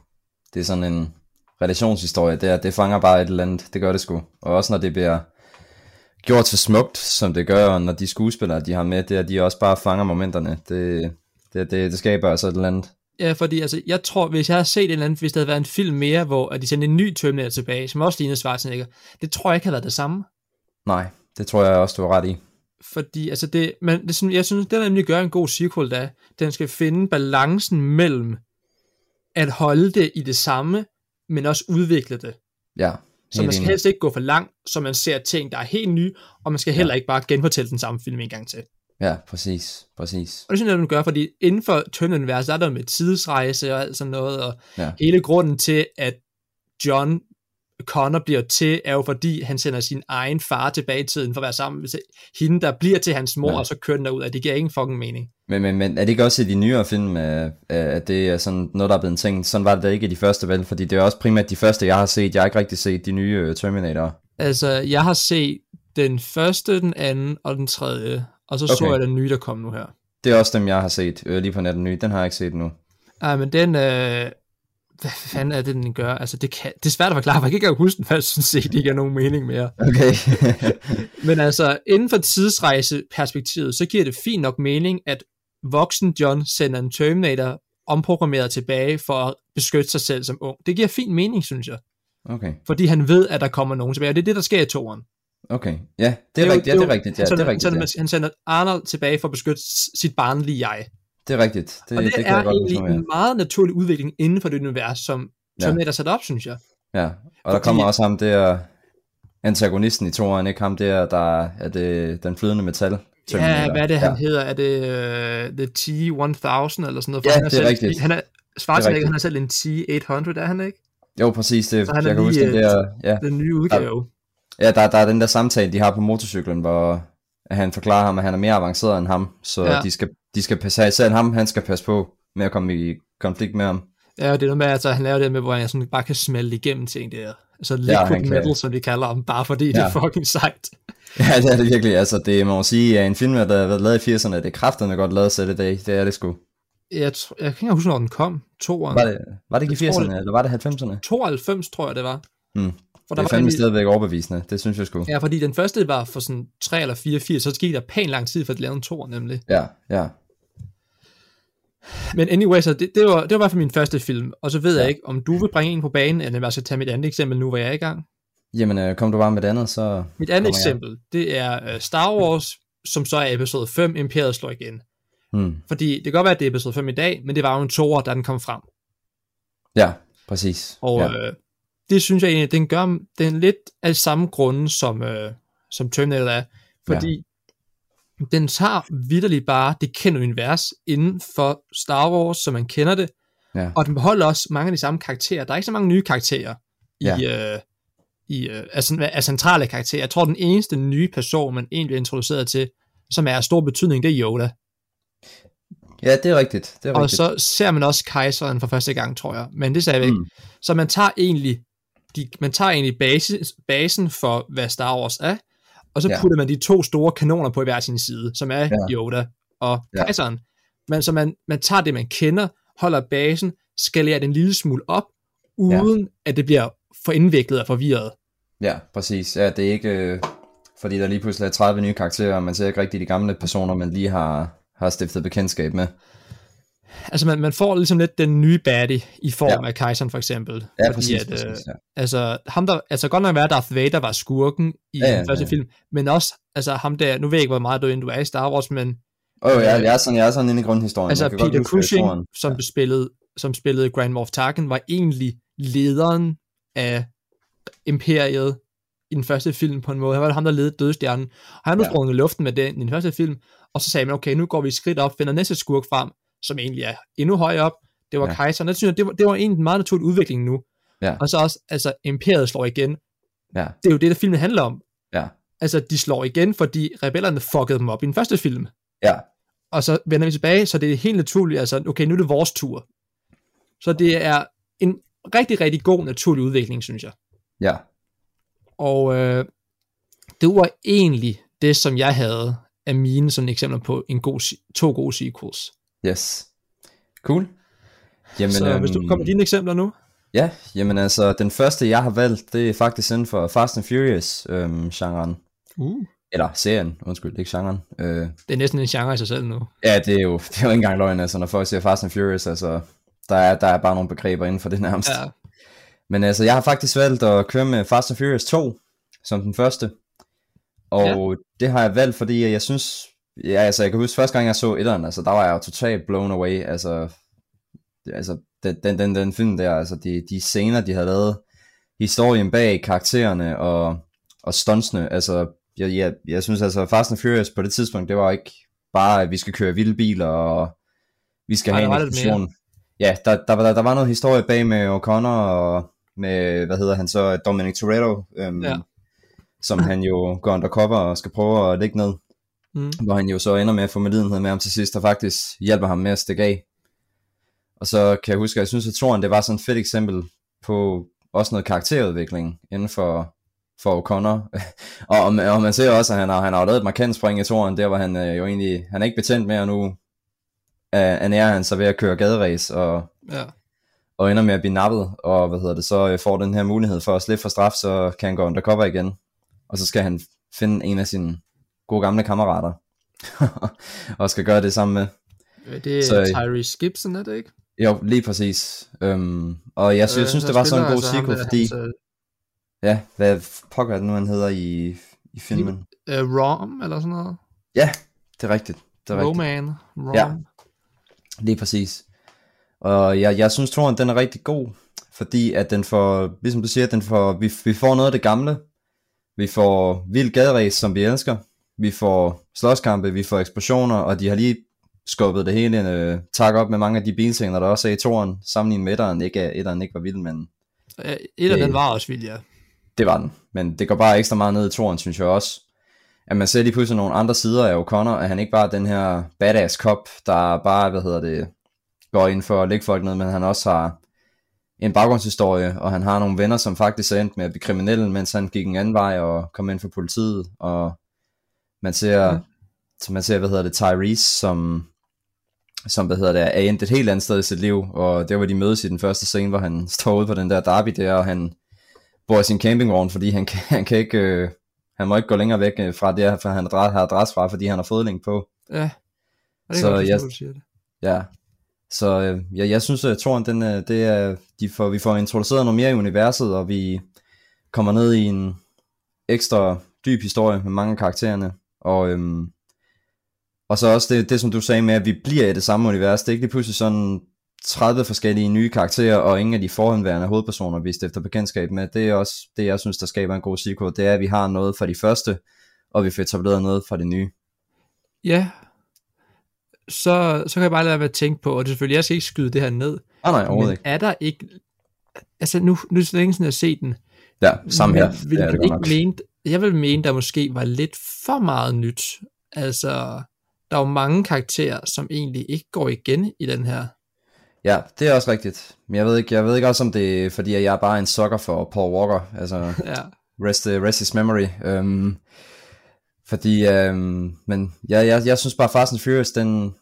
det er sådan en relationshistorie, det, er, det fanger bare et eller andet, det gør det sgu. Og også når det bliver gjort så smukt, som det gør, og når de skuespillere, de har med, det er, de også bare fanger momenterne. Det, det, det, det skaber altså et eller andet. Ja, fordi altså, jeg tror, hvis jeg havde set en eller anden, hvis der havde været en film mere, hvor at de sendte en ny Terminator tilbage, som også lignede Schwarzenegger, det tror jeg ikke havde været det samme. Nej, det tror jeg også, du har ret i. Fordi altså det, men det, sådan- jeg synes, det der nemlig gør en god sequel, da, den skal finde balancen mellem at holde det i det samme, men også udvikle det. Ja, Så man skal enig. helst ikke gå for langt, så man ser ting, der er helt nye, og man skal heller ikke bare genfortælle den samme film en gang til. Ja, præcis, præcis. Og det synes jeg, den gør, fordi inden for Turner-universet, der er der med tidsrejse og alt sådan noget, og Ja. hele grunden til, at John Connor bliver til, er jo fordi, han sender sin egen far tilbage i tiden for at være sammen med hende, der bliver til hans mor, Ja. og så kører den derud, at det giver ingen fucking mening. Men, men, men er det ikke også i de nyere film, øh, øh, at det er sådan noget, der er blevet en ting? Sådan var det da ikke i de første, vel? Fordi det er også primært de første, jeg har set. Jeg har ikke rigtig set de nye øh, Terminator. Altså, jeg har set den første, den anden og den tredje, og så okay. så jeg den nye, der kom nu her. Det er også dem, jeg har set øh, lige på natten nye. Den har jeg ikke set nu. Ej, men den, øh, hvad fanden er det, den gør? Altså, det, kan, det er svært at forklare, for jeg kan ikke engang huske den, for jeg synes ikke, det giver nogen mening mere. Okay. Men altså, inden for tidsrejseperspektivet, så giver det fint nok mening, at voksen John sender en Terminator omprogrammeret tilbage for at beskytte sig selv som ung. Det giver fin mening, synes jeg. okay. Fordi han ved, at der kommer nogen tilbage, og det er det, der sker i toren. Okay. Ja, det er, jo- rigtigt. Ja, det er rigtigt. Ja, han det er sender- rigtigt. Han sender Arnold tilbage for at beskytte sit barnlige jeg. Det er rigtigt. Det, Og det, det, kan er jeg godt egentlig ja. en meget naturlig udvikling inden for det univers, som Ja. Terminator sat op, synes jeg. Ja, og der Fordi- kommer også ham der, antagonisten i toren, ikke ham der, der er det, den flydende metal. Ja, hvad er det, han ja. hedder? Er det uh, The T-1000 eller sådan noget? For Ja, han det er selv, rigtigt. Han er, Schwarzenegger, han er selv en T-800, er han ikke? Jo, præcis, det, Så han er jeg kan huske den der, ja, Den nye udgave. ja der, der er den der samtale, de har på motorcyklen, hvor han forklarer ham, at han er mere avanceret end ham, så ja. de skal, de skal passe, selv ham, han skal passe på med at komme i konflikt med ham. Ja, og det er noget med, at altså, han laver det med, hvor han sådan bare kan smelte igennem ting der. Altså liquid kan. metal, som de kalder ham, bare fordi ja. det er Ja. fucking sejt. Ja, det er det virkelig, altså det må man sige, at en film, der har været lavet i 80'erne, det er kraftedeme godt lavet dag, det er det sgu. Jeg, tr- jeg kan ikke huske, når den kom. Toeren. Var det, var det ikke i Jeg tror 80'erne, eller var det 90'erne? 92, tror jeg, det var. Hmm. For Det er fandme nemlig- stadigvæk overbevisende, det synes jeg sgu. Ja, fordi den første var for sådan 3 eller 4 80, så gik der pænt lang tid, for at lave en tor, nemlig. Ja, ja. Men anyway, så det, det, var, det var i hvert fald min første film, og så ved ja. Jeg ikke, om du vil bringe en på banen, eller jeg skal tage mit andet eksempel nu, hvor jeg er i gang. Jamen, øh, kom du bare med det andet, så... Mit andet kommer jeg. eksempel, det er uh, Star Wars, som så er episode 5, Imperiet slår igen. Hmm. Fordi det kan godt være, at det er episode 5 i dag, men det var jo en toer, da den kom frem. Ja, præcis. Og ja. øh, det synes jeg egentlig, den gør den lidt af samme grunde, som, øh, som Terminator er. Fordi ja. Den tager vidderligt bare det kendte univers inden for Star Wars, som man kender det, Ja. og den beholder også mange af de samme karakterer. Der er ikke så mange nye karakterer i, Ja. øh, i øh, altså, af centrale karakterer. Jeg tror, den eneste nye person, man egentlig er introduceret til, som er af stor betydning, det er Yoda. Ja, det er rigtigt. Det er Og rigtigt. så ser man også kejseren for første gang, tror jeg. Men det sagde jeg ikke. Mm. Så man tager egentlig, de, man tager egentlig basis, basen for, hvad Star Wars er, og så Ja. putter man de to store kanoner på hver sin side, som er Ja. Yoda og Ja. kejseren. Men så man, man tager det, man kender, holder basen, skalerer det en lille smule op, uden ja. at det bliver for indviklet og forvirret. Ja, præcis. Ja, det er ikke... Øh, fordi der lige pludselig er 30 nye karakterer, og man ser ikke rigtig de gamle personer, man lige har, har stiftet bekendtskab med. Altså man, man får ligesom lidt den nye baddie i form Ja. af kejseren for eksempel. Ja, Fordi præcis. at, præcis øh, ja. Altså, ham der, altså godt nok være, at Darth Vader var skurken i Ja, ja, den første ja. film, men også, altså ham der, nu ved jeg ikke, hvor meget du, du er i Star Wars, men Åh, oh, jeg, jeg, er sådan, jeg er sådan inde i grundhistorien. altså Peter Cushing, som, Ja. ja. spillede, som spillede Grand Moff Tarkin, var egentlig lederen af imperiet i den første film på en måde. Han var ham, der ledede Dødstjernen. Og han blev Ja. sprunget i luften med den i den første film, og så sagde man, okay, nu går vi et skridt op, finder næste skurk frem, som egentlig er endnu højere op. Det var Ja. kejseren. Det synes jeg, det var, det var egentlig en meget naturlig udvikling nu. Ja. Og så også, altså, imperiet slår igen. Ja, Det er jo det, der filmen handler om. ja, Altså, de slår igen, fordi rebellerne fuckede dem op i den første film. ja, Og så vender vi tilbage, så det er helt naturligt, altså, okay, nu er det vores tur. Så det er en rigtig, rigtig god naturlig udvikling, synes jeg. ja. Og øh, det var egentlig det, som jeg havde af mine sådan eksempler på en god, to gode sequels. Yes. Cool. Jamen, så øhm, hvis du kommer med dine eksempler nu. Ja, jamen altså, den første jeg har valgt, det er faktisk inden for Fast and Furious øhm, genren. Uh. Eller serien, undskyld, ikke genren. Øh, Det er næsten en genre i sig selv nu. ja, det er, jo, det er jo ikke engang løgn, altså når folk siger Fast and Furious, altså, der er, der er bare nogle begreber inden for det nærmest. Ja. Men altså, jeg har faktisk valgt at køre med Fast and Furious 2 som den første. Og ja. det har jeg valgt, fordi jeg synes, ja, altså jeg kan huske første gang jeg så etteren, altså der var jeg jo totalt blown away, altså, altså den, den, den, film der, altså de, de scener, de havde lavet, historien bag karaktererne og, og stuntsene, altså jeg, jeg, jeg synes altså Fast and Furious på det tidspunkt, det var ikke bare, at vi skal køre vilde biler, og vi skal Nej, have der en eksplosion. Ja, der, der, var, der var noget historie bag med O'Connor og med, hvad hedder han så, Dominic Toretto, øhm, Ja. som han jo går undercover og skal prøve at lægge ned, Mm. hvor han jo så ender med at få medlidenhed med ham til sidst, og faktisk hjælper ham med at stikke af. Og så kan jeg huske, at jeg synes, at Toren, det var sådan et fedt eksempel på også noget karakterudvikling inden for, for O'Connor. og, og, og, man ser også, at han har, han har lavet et markant spring i Toren, der hvor han øh, jo egentlig, han er ikke betændt med, og nu øh, ernærer han sig ved at køre gaderæs, og Ja. og ender med at blive nappet, og hvad hedder det, så øh, får den her mulighed for at slippe for straf, så kan han gå undercover igen, og så skal han finde en af sine gode gamle kammerater, og skal gøre det sammen med. Det er Så- Tyrese Gibson, er det ikke? Jo, lige præcis. Øhm, og jeg, sy- jeg synes, det var sådan en god sequel, fordi, Altså, ja, hvad pokker er det nu, han hedder i, i filmen? uh, Rom, eller sådan noget. Ja, det er rigtigt. Det er rigtigt. Roman. Rom. Ja. Lige præcis. Og jeg, jeg synes, toren den er rigtig god, fordi at den får, ligesom du siger, den får, vi, vi får noget af det gamle. Vi får vild gaderæs, som vi elsker. Vi får slåskampe, vi får eksplosioner, og de har lige skubbet det hele øh, tak op med mange af de bilscener, der også er i toren, sammenlignet med etteren. Ikke at etteren ikke var vild, men Uh, et af Det- den var også vild, ja. det var den. Men det går bare ekstra meget ned i toren, synes jeg også. At man ser lige pludselig nogle andre sider af O'Connor, at han ikke bare er den her badass cop, der bare, hvad hedder det, går ind for at lægge folk ned, men han også har en baggrundshistorie, og han har nogle venner, som faktisk er endt med at blive kriminelle, mens han gik en anden vej og kom ind for politiet, og man ser, Ja. ja. så man ser, hvad hedder det, Tyrese, som, som hvad hedder det, er endt et helt andet sted i sit liv, og der hvor de mødes i den første scene, hvor han står ude på den der derby der, og han bor i sin campingvogn, fordi han kan, han kan ikke, øh, han må ikke gå længere væk øh, fra det, for han har adresse fra, fordi han har fodling på. Ja. Og det Så jeg jeg- godt forstå, du siger det. Ja. Så øh, jeg, jeg synes, at Toren, den, øh, det er, de får, vi får introduceret noget mere i universet, og vi kommer ned i en ekstra dyb historie med mange af karaktererne. Og, øhm, og så også det, det, som du sagde med, at vi bliver i det samme univers. Det er ikke lige pludselig sådan, 30 forskellige nye karakterer, og ingen af de forhåndværende hovedpersoner, vi stifter bekendtskab med. Det er også det, jeg synes, der skaber en god sequel. Det er, at vi har noget fra de første, og vi får etableret noget fra det nye. Ja, så, så kan jeg bare lade være at tænke på, og det er selvfølgelig, jeg skal ikke skyde det her ned, Ah, nej, overhovedet ikke. er der ikke, altså nu, nu er det så længe siden, jeg har set den, Ja, samme her. Vil Det du det ikke mene, jeg vil mene, der måske var lidt for meget nyt. Altså, der er jo mange karakterer, som egentlig ikke går igen i den her. Ja, det er også rigtigt. Men jeg ved ikke, jeg ved ikke også, om det er, fordi jeg er bare en sucker for Paul Walker. Altså, Ja, rest, rest his memory. Um, fordi, um, men ja, jeg, jeg synes bare, Fast and Furious, den,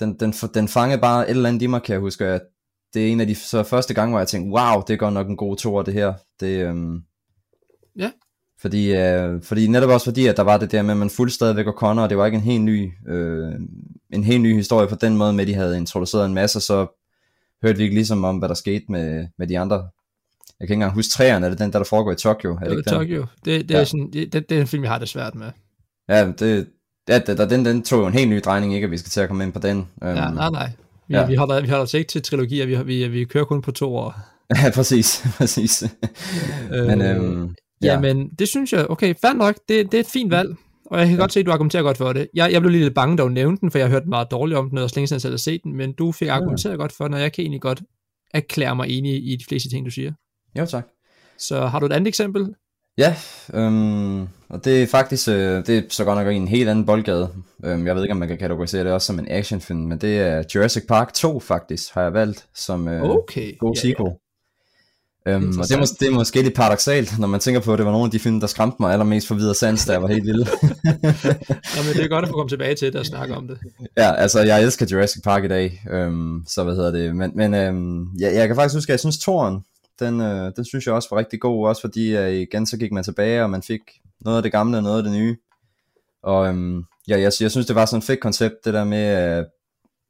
den, den, den fangede bare et eller andet i mig, kan jeg huske. At det er en af de så første gange, hvor jeg tænkte, wow, det er godt nok en god toer, det her. Det, um, Ja. Fordi, uh, fordi netop også fordi, at der var det der med, at man fulgte stadigvæk O'Connor, og det var ikke en helt ny, øh, en helt ny historie på den måde med, at de havde introduceret en masse, så hørte vi ikke ligesom om, hvad der skete med, med de andre. Jeg kan ikke engang huske træerne, er det den, der, der foregår i Tokyo? Er det, det ikke den? Tokyo. Det, det, Ja. er sådan, det, det, er en film, jeg har det svært med. Ja, det, ja der, den, den tog jo en helt ny drejning, ikke at vi skal til at komme ind på den. Um, Ja, nej, nej. Vi, ja. vi, holder, vi holder os ikke til trilogier, vi, vi, vi kører kun på to år. ja, præcis, præcis. Men, øhm, ja. Jamen, det synes jeg, okay, fair nok, det, det er et fint valg, og jeg kan ja. godt se, at du argumenterer godt for det. Jeg, jeg blev lige lidt bange, da du nævnte den, for jeg har hørt meget dårligt om den, og så længe siden jeg selv har set den, men du fik argumenteret godt for den, og jeg kan egentlig godt erklære mig enig i de fleste ting, du siger. Jo, tak. Så har du et andet eksempel? Ja, øhm, og det er faktisk, øh, det er så godt nok i en helt anden boldgade. Øhm, jeg ved ikke, om man kan kategorisere det også som en actionfilm, men det er Jurassic Park 2 faktisk, har jeg valgt som øh, Okay. god ja, sequel. Øhm, og det er, mås- det er måske lidt paradoxalt, når man tænker på, at det var nogle af de film, der skræmte mig allermest for videre sans, da jeg var helt lille. Nå, men det er godt at få komme tilbage til det og snakke om det. ja, altså jeg elsker Jurassic Park i dag, øhm, så hvad hedder det, men, men øhm, ja, jeg kan faktisk huske, at jeg synes toren, den, øh, den synes jeg også var rigtig god, også fordi øh, igen så gik man tilbage, og man fik noget af det gamle og noget af det nye. Og øhm, ja, jeg, jeg synes, det var sådan et fedt koncept, det der med, at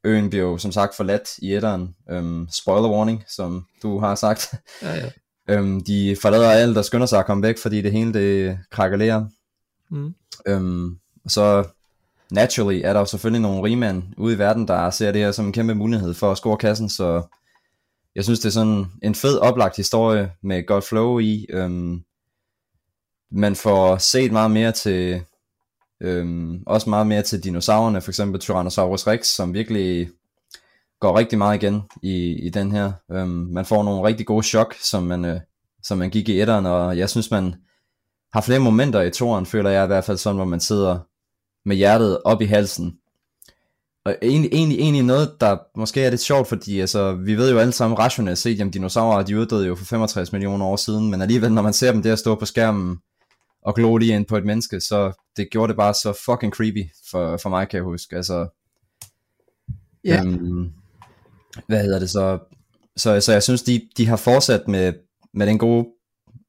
øen bliver jo som sagt forladt i etteren. Øhm, spoiler warning, som du har sagt. Ja, ja. øhm, de forlader alt og skynder sig at komme væk, fordi det hele det krakelerer. Mm. Øhm, så naturally er der jo selvfølgelig nogle rigmænd ude i verden, der ser det her som en kæmpe mulighed for at score kassen, så jeg synes, det er sådan en fed oplagt historie med godt flow i. Øhm, man får set meget mere til, øhm, også meget mere til dinosaurerne, for eksempel Tyrannosaurus Rex, som virkelig går rigtig meget igen i, i den her. Øhm, man får nogle rigtig gode chok, som man, øh, som man gik i etteren, og jeg synes, man har flere momenter i toren, føler jeg i hvert fald sådan, hvor man sidder med hjertet op i halsen. Og egentlig, egentlig, egentlig noget, der måske er lidt sjovt, fordi altså, vi ved jo alle sammen rationelt set, at dinosaurer de uddøde jo for 65 millioner år siden, men alligevel, når man ser dem der stå på skærmen og glo lige ind på et menneske, så det gjorde det bare så fucking creepy for, for mig, kan jeg huske. Altså, Ja. øhm, hvad hedder det så? Så, så jeg synes, de, de har fortsat med, med den gode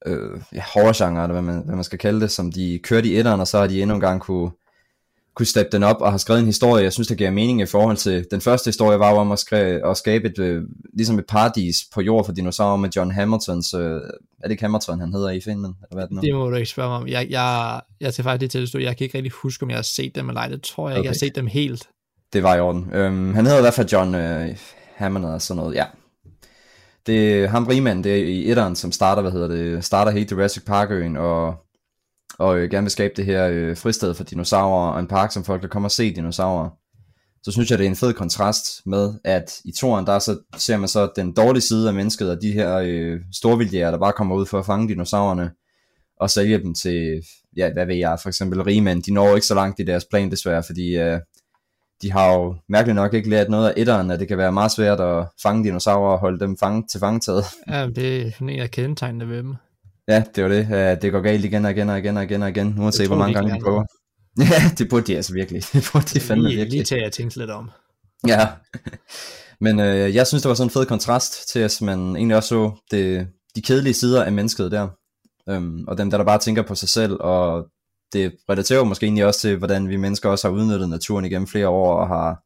øh, ja, horror-genre, eller hvad man, hvad man skal kalde det, som de kørte i etteren, og så har de endnu en gang kunne, kunne steppe den op og har skrevet en historie, jeg synes, der giver mening i forhold til, den første historie var jo om at, skre, at skabe et, øh, ligesom et paradis på jord for dinosaurer med John Hamiltons, øh, er det ikke Hamilton, han hedder i filmen, eller hvad er det nu? Det må du ikke spørge mig om. Jeg, jeg, jeg tager faktisk det til at jeg kan ikke rigtig huske, om jeg har set dem eller ej. Det tror jeg ikke, jeg har Okay. set dem helt. Det var i orden. Øhm, han hedder i hvert fald John øh, Hammond og sådan noget, ja. Det er ham rigmand, det er i etteren, som starter, hvad hedder det, starter hele Jurassic Park-øen, og, og øh, gerne vil skabe det her øh, fristed for dinosaurer, og en park, som folk kan komme og se dinosaurer. Så synes jeg, det er en fed kontrast med, at i toren, der så, ser man så den dårlige side af mennesket, og de her øh, storvildjæger, der bare kommer ud for at fange dinosaurerne, og sælge dem til, ja, hvad ved jeg, for eksempel rigmænd. De når ikke så langt i deres plan desværre, fordi øh, de har jo mærkeligt nok ikke lært noget af etteren, at det kan være meget svært at fange dinosaurer og holde dem fange, til fangetaget. Ja, det er sådan en af kendetegnene ved dem. Ja, det var det. Uh, det går galt igen og igen og igen og igen og igen, uanset hvor mange gange de prøver. Ja, det burde de altså virkelig. Det burde de fandme lige, virkelig. lige til at jeg tænkte lidt om. Ja. Men øh, jeg synes, det var sådan en fed kontrast til, at man egentlig også så det, de kedelige sider af mennesket der. Øhm, og dem, der, der bare tænker på sig selv, og det relaterer jo måske egentlig også til, hvordan vi mennesker også har udnyttet naturen igennem flere år, og har,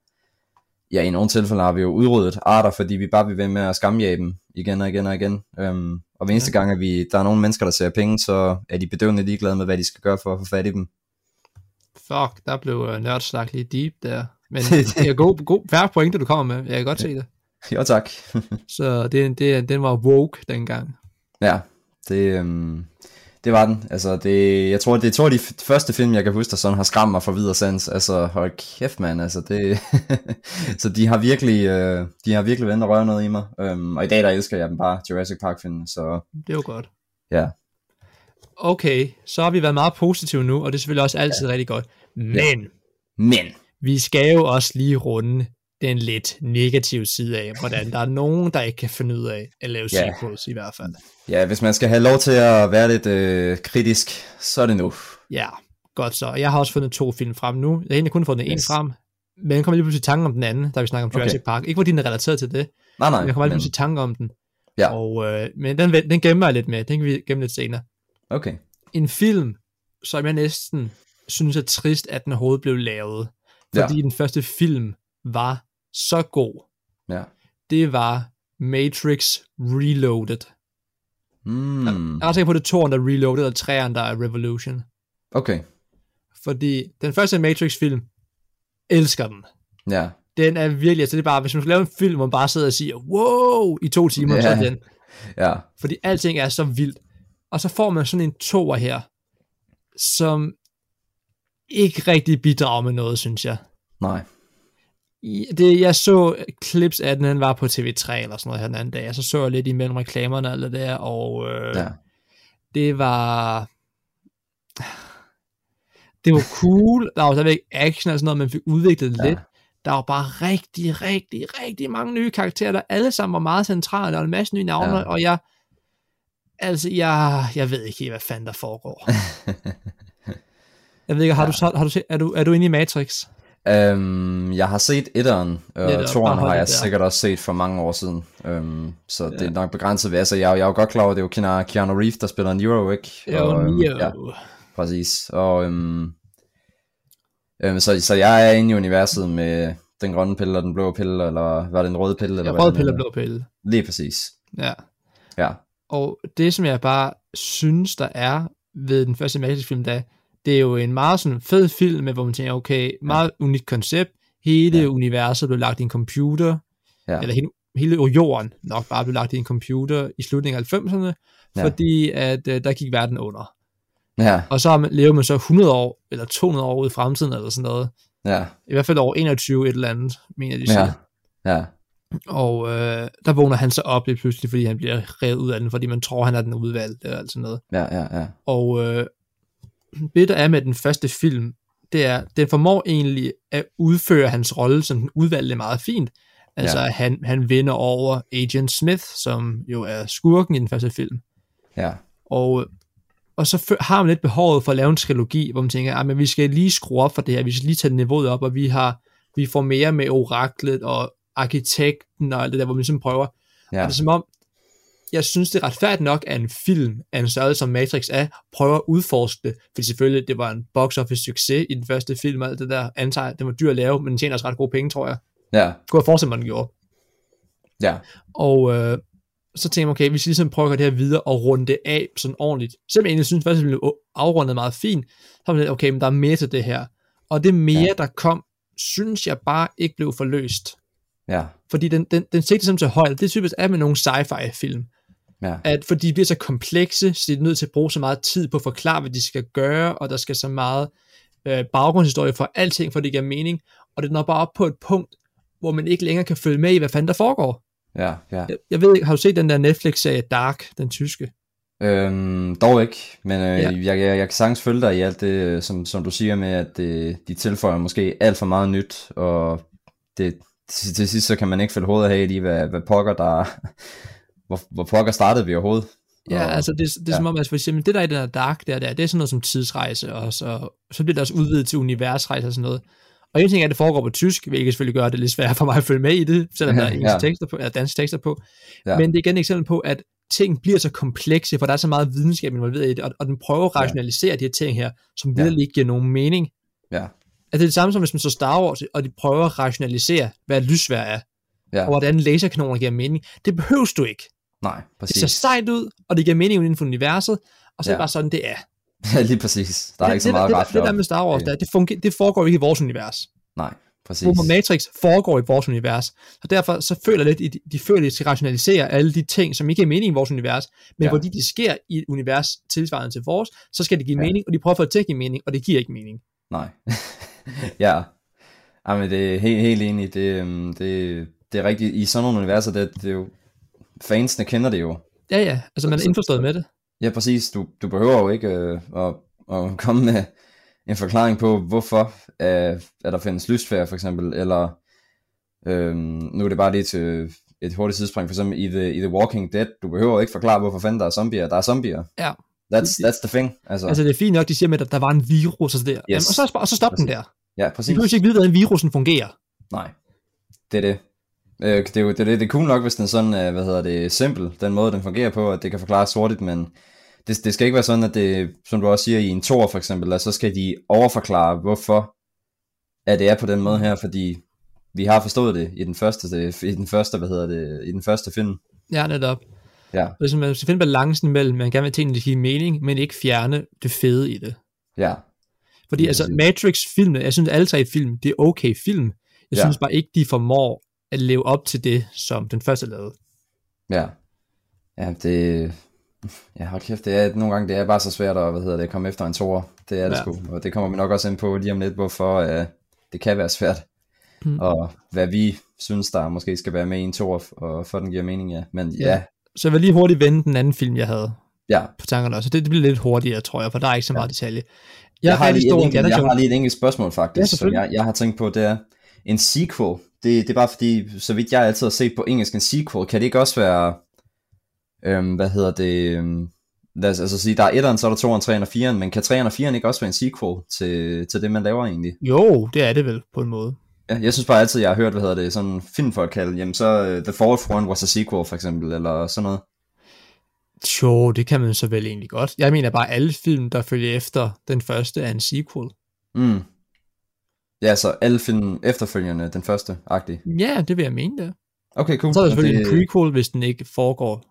ja, i nogle tilfælde har vi jo udryddet arter, fordi vi bare vil ved med at skamjage dem igen og igen og igen. Øhm, og hver eneste gang, at vi, der er nogle mennesker, der ser penge, så er de bedøvende ligeglade med, hvad de skal gøre for at få fat i dem. Fuck, der blev uh, nørdsnak lige deep der. Men det er god, god færre pointe, du kommer med. Jeg kan godt se det. Jo, tak. Så det, det, den var woke dengang. ja, det, øhm, det var den. Altså, det, jeg tror, det er to af de første film, jeg kan huske, der sådan har skræmt mig for videre sans. Altså, hold kæft, mand. Altså, det, så de har virkelig, øh, de har virkelig vendt og noget i mig. Øhm, og i dag, der elsker jeg dem bare, Jurassic Park filmen. Så Det er jo godt. ja, Okay, så har vi været meget positive nu, og det er selvfølgelig også altid ja. rigtig godt. Men men, vi skal jo også lige runde den lidt negative side af, hvordan der er nogen, der ikke kan finde ud af at lave Ja. sequels i hvert fald. ja, hvis man skal have lov til at være lidt øh, kritisk, så er det nu. Ja, godt så. Jeg har også fundet to film frem nu. Jeg har egentlig kun fundet yes. en frem, men jeg kommer lige pludselig i tanke om den anden, da vi snakker om Jurassic Okay. Park. Ikke fordi den er relateret til det, Nej, nej. men jeg kommer lige pludselig i tanke om den. Ja. Og, øh, men den, den gemmer jeg lidt med. Den kan vi gemme lidt senere. okay. En film, som jeg næsten synes er trist, at den overhovedet blev lavet. Fordi Ja. den første film var så god. Ja. Det var Matrix Reloaded. Mm, Jeg er ret sikker på, det er toeren, der er Reloaded, og treeren, der er Revolution. okay. Fordi den første Matrix-film, elsker den. Ja. Den er virkelig, altså det er bare, hvis man skal lave en film, hvor man bare sidder og siger, wow, i to timer, Ja. så er den. Ja. Fordi alting er så vildt. Og så får man sådan en toer her, som ikke rigtig bidrager med noget, synes jeg. Nej. Det, jeg så clips af den, den var på TV3 eller sådan noget her den anden dag, og så så jeg lidt imellem reklamerne og alt det der, og øh, Ja. det var... Det var cool, der var stadigvæk action og sådan noget, man fik udviklet Ja. lidt. Der var bare rigtig, rigtig, rigtig mange nye karakterer, der alle sammen var meget centrale, og en masse nye navne, Ja. og jeg... Altså, jeg, jeg ved ikke hvad fanden der foregår. jeg ved ikke, har, du, så- har du set, er, du, er du inde i Matrix? Øhm, jeg har set etteren, det er og toeren bare har jeg der. sikkert også set for mange år siden. Øhm, så det Ja. er nok begrænset. Altså, jeg, jeg er jo godt klar over, at det er jo Keanu, Reeves, der spiller Nero, ikke? Jo, Og, øhm, jo. Ja, præcis. Og, øhm, øhm, så, så jeg er inde i universet med den grønne pille og den blå pille, eller var det en rød pille? Eller Ja, hvad rød det pille og blå pille. Lige præcis. Ja. Ja. Og det, som jeg bare synes, der er ved den første Matrix-film, der, det er jo en meget sådan fed film, med, hvor man tænker, okay, meget ja. unikt koncept. Hele ja. Universet blev lagt i en computer, Ja. eller hele, hele jorden nok bare blev lagt i en computer i slutningen af 90'erne, ja. Fordi at uh, der gik verden under. Ja, Og så lever man så 100 år, eller 200 år ude i fremtiden, eller sådan noget. ja, I hvert fald over 21 et eller andet, mener de siger. ja, ja, Og øh, der vågner han så op lige pludselig, fordi han bliver revet ud af den, fordi man tror, han er den udvalgte, alt sådan noget. ja, ja, ja, Og øh, det, der er med den første film, det er, den formår egentlig at udføre hans rolle som den udvalgte meget fint. Altså, Ja. han, han vinder over Agent Smith, som jo er skurken i den første film. ja, Og, og så har man lidt behovet for at lave en trilogi, hvor man tænker, at vi skal lige skrue op for det her, vi skal lige tage niveauet op, og vi har vi får mere med oraklet og arkitekten og alt det der, hvor man ligesom prøver. Ja, Og det er som om, jeg synes, det er retfærdigt nok, at en film af en størrelse som Matrix er, prøver at udforske det, fordi selvfølgelig, det var en box office succes i den første film, og alt det der, antager, det var dyr at lave, men den tjener også ret gode penge, tror jeg. ja, Kunne jeg forestille mig, den gjorde. ja, Og øh, så tænkte jeg, okay, vi skal ligesom prøve at gøre det her videre og runde det af sådan ordentligt. Selvom jeg egentlig synes, at det blev afrundet meget fint, så var det okay, men der er mere til det her. Og det mere, Ja. der kom, synes jeg bare ikke blev forløst. ja, Fordi den, den, den sigter simpelthen til højde. Det er typisk er med nogle sci-fi film. Ja, At fordi de bliver så komplekse, så de er nødt til at bruge så meget tid på at forklare, hvad de skal gøre, og der skal så meget øh, baggrundshistorie for alting, for det giver mening. Og det når bare op på et punkt, hvor man ikke længere kan følge med i, hvad fanden der foregår. ja, ja. Jeg, jeg ved ikke, har du set den der Netflix-serie Dark, den tyske? Øhm, dog ikke, men øh, Ja. jeg, jeg, jeg kan sagtens følge dig i alt det, øh, som, som du siger med, at det, de tilføjer måske alt for meget nyt, og det, til, til sidst så kan man ikke følge hovedet af i, hvad, hvad pokker der hvor, hvor pokker startede vi overhovedet. Ja, og, altså det, det er ja. som om, altså for eksempel, det der i den der Dark, der, der, det er sådan noget som tidsrejse, og så, så bliver det også udvidet til universrejse og sådan noget. Og en ting er, at det foregår på tysk, hvilket selvfølgelig gør det lidt svært for mig at følge med i det, selvom der er engelske Ja. tekster på, eller danske tekster på. Ja. Men det er igen et eksempel på, at ting bliver så komplekse, for der er så meget videnskab involveret i det, og, og den prøver at Ja. rationalisere de her ting her, som Ja. virkelig ikke giver nogen mening. Ja, Altså det er det samme som hvis man så Star Wars, og de prøver at rationalisere, hvad lysvær er, ja, og hvordan laserkanoner giver mening. Det behøves du ikke. Nej, Det præcis. ser sejt ud, og det giver mening inden for universet, og så ja. er det bare sådan, det er. Ja, lige præcis. Der er det, ikke så det, meget det, ret det, det der med Star Wars, Det- der, det, fungerer, det foregår ikke i vores univers. Nej, præcis. Hvor Matrix foregår i vores univers. Så derfor så føler lidt, de føler, at de skal rationalisere alle de ting, som ikke giver mening i vores univers, men Ja. fordi de sker i et univers tilsvarende til vores, så skal det give Ja. mening, og de prøver det til at give mening, og det giver ikke mening. Nej. ja. Jamen, det er helt, helt enig. Det, øhm, det, det er rigtigt. I sådan nogle universer, det, det er jo... Fansene kender det jo. Ja, ja, altså man er indforstået med det. Ja, præcis. Du, du behøver jo ikke øh, at, at komme med en forklaring på, hvorfor øh, at der findes lysfærd, for eksempel, eller øhm, nu er det bare lige til et hurtigt sidespring, for eksempel i The, i The Walking Dead, du behøver ikke forklare, hvorfor fanden der er zombier. Der er zombier. Ja. That's, that's the thing. Altså, Altså det er fint nok, de siger med, at der var en virus og så der. Yes. Jamen, og, så, og så stop den der. ja, præcis. behøver ikke vide, hvordan virusen fungerer. Nej, det er det. Øh, det er jo det, det, det er cool nok, hvis den er sådan, øh, hvad hedder det, simpel, den måde, den fungerer på, at det kan forklares hurtigt, men det, det skal ikke være sådan, at det, som du også siger, i en tor for eksempel, at så skal de overforklare, hvorfor at det er på den måde her, fordi vi har forstået det i den første, det, i den første, hvad hedder det, i den første film. Ja, netop. Ja, Og det er, man skal finde balancen mellem, man gerne vil tingene til at give mening, men ikke fjerne det fede i det. ja, Fordi Ja, altså. Matrix-filmene, jeg synes alle tre film, det er okay film. Jeg Ja. synes bare ikke, de formår at leve op til det, som den første lavede. ja. Ja, det, ja, hold kæft, det er, nogle gange det er bare så svært at, hvad hedder det, komme efter en tor. Det er det Ja. sgu, og det kommer vi nok også ind på lige om lidt, hvorfor uh, det kan være svært. Mm. og hvad vi synes, der måske skal være med i en tor, og for den giver mening, ja. Men ja, Ja. ja, Så jeg vil lige hurtigt vende den anden film, jeg havde ja. på tankerne også. Det, det bliver lidt hurtigere, tror jeg, for der er ikke så meget detalje. Jeg, Jeg, har lige enkelt, Indiana jeg har lige et enkelt spørgsmål Ja, faktisk, som selvfølgelig. jeg, jeg har tænkt på, det er en sequel. Det, det er bare fordi, så vidt jeg altid har set på engelsk, en sequel, kan det ikke også være, øhm, hvad hedder det, øhm, lad os altså sige, der er etteren, så er der toeren, treeren og firen, men kan treeren og firen ikke også være en sequel til, til det, man laver egentlig? Jo, det er det vel, på en måde. Ja, jeg synes bare altid, jeg har hørt, hvad hedder det, sådan filmfolk kalde, jamen så uh, The One was a sequel, for eksempel, eller sådan noget. Jo, det kan man så vel egentlig godt. Jeg mener bare, alle film, der følger efter den første, er en sequel. Mm. Ja, så alle film efterfølgende, den første, agtig. Ja, det vil jeg mene det. Okay, cool. Så er der selvfølgelig det, en prequel, hvis den ikke foregår.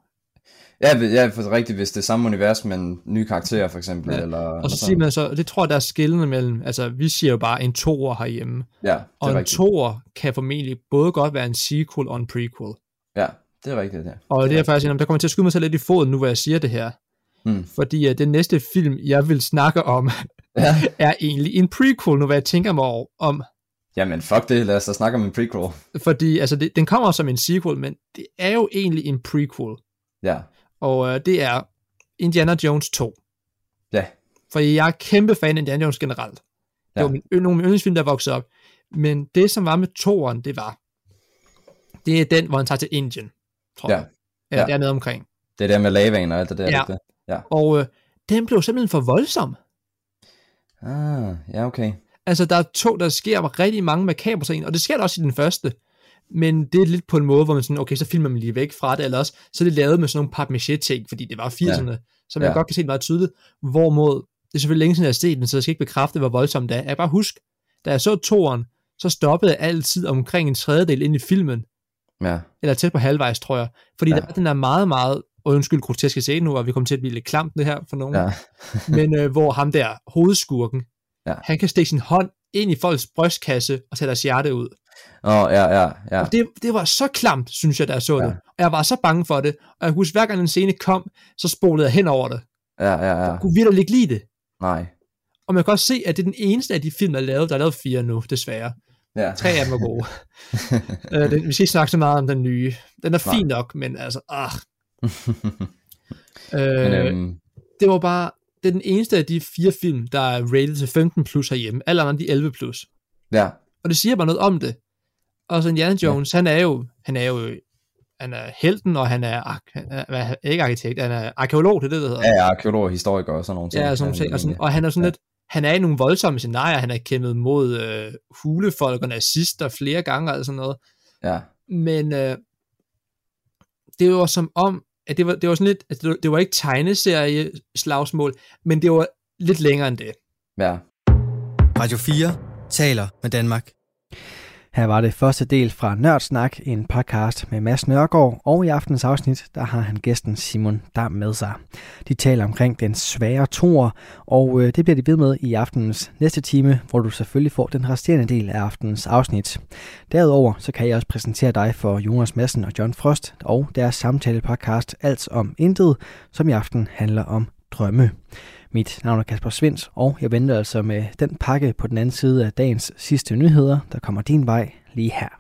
Ja, ja, for rigtigt, hvis det er samme univers, men nye karakterer for eksempel, Ja, eller Og så siger man så, det tror jeg, der er skillende mellem, altså vi siger jo bare en toer herhjemme, Ja, det og er en rigtigt. toer kan formentlig både godt være en sequel og en prequel. Ja, det er rigtigt, ja. Og det, det er jeg faktisk om, der kommer til at skyde mig selv lidt i foden nu, hvor jeg siger det her. Mm. Fordi uh, den næste film, jeg vil snakke om, Ja. er egentlig en prequel, nu hvad jeg tænker mig om. Jamen, fuck det, lad os da snakke om en prequel. Fordi altså, det, den kommer som en sequel, men det er jo egentlig en prequel. Ja, Og uh, det er Indiana Jones 2. ja, For jeg er kæmpe fan af Indiana Jones generelt. Det Ja. var min, nogle af mine yndlingsfilm, der voksede op. Men det, som var med toeren, det var, det er den, hvor han tager til Indien, tror Ja. jeg. Eller Ja. dernede omkring. det er der med lavaen og alt det der. Ja. det? Og øh, den blev simpelthen for voldsom. Ah, ja, okay. Altså, der er to, der sker rigtig mange makabre ting, og det sker der også i den første. Men det er lidt på en måde, hvor man sådan, okay, så filmer man lige væk fra det, eller også, så er det lavet med sådan nogle papmaché-ting, fordi det var 80'erne, ja. så man Ja. godt kan se det meget tydeligt, hvorimod, det er selvfølgelig længe siden, jeg har set den, så jeg skal ikke bekræfte, hvor voldsomt det er. Jeg kan bare husk, da jeg så toeren, så stoppede jeg altid omkring en tredjedel ind i filmen, Ja, eller tæt på halvvejs, tror jeg, fordi Ja. ja. der, den er meget, meget, og undskyld groteske scene nu, og vi kommer til at blive lidt klamt det her for nogen, ja, men øh, hvor ham der, hovedskurken, Ja. han kan stikke sin hånd ind i folks brystkasse og tage deres hjerte ud. Åh, oh, ja, ja, ja. Og det, det var så klamt, synes jeg, da jeg så Ja. det. Og jeg var så bange for det. Og jeg husker, hver gang den scene kom, så spolede jeg hen over det. Ja, ja, ja. Jeg kunne virkelig ikke lide det. Nej. Og man kan også se, at det er den eneste af de film, der er lavet. Der er lavet fire nu, desværre. Ja. Tre af dem er gode. uh, den, vi skal ikke snakke så meget om den nye. Den er Nej. fin nok, men altså, ah. Men, Øh, øhm, det var bare, det er den eneste af de fire film, der er rated til 15 plus herhjemme. Alle andre, de er 11 plus. ja, Og det siger bare noget om det. Og så Indiana Jones, ja. han er jo, han er jo, han er helten, og han er, ar- han er ikke arkitekt, han er arkeolog, det er det, der hedder. ja, ja, arkeolog, historiker og sådan nogle ting. Ja, sådan nogle ting. Og, sådan, og han er sådan Ja. lidt, han er i nogle voldsomme scenarier, han har kæmpet mod øh, hulefolk og nazister flere gange og sådan noget. Ja, Men øh, det var som om, at det var, det var sådan lidt, altså det, var, det var ikke tegneserie slagsmål, men det var lidt længere end det. ja. Radio 4 taler med Danmark. Her var det første del fra Nørdsnak, en podcast med Mads Nørgaard, og i aftens afsnit, der har han gæsten Simon Dam med sig. De taler omkring den svære tor, og øh, det bliver de ved med i aftenens næste time, hvor du selvfølgelig får den resterende del af aftenens afsnit. Derudover så kan jeg også præsentere dig for Jonas Madsen og John Frost og deres samtale-podcast Alt om Intet, som i aften handler om drømme. Mit navn er Kasper Svens, og jeg venter altså med den pakke på den anden side af dagens sidste nyheder, der kommer din vej lige her.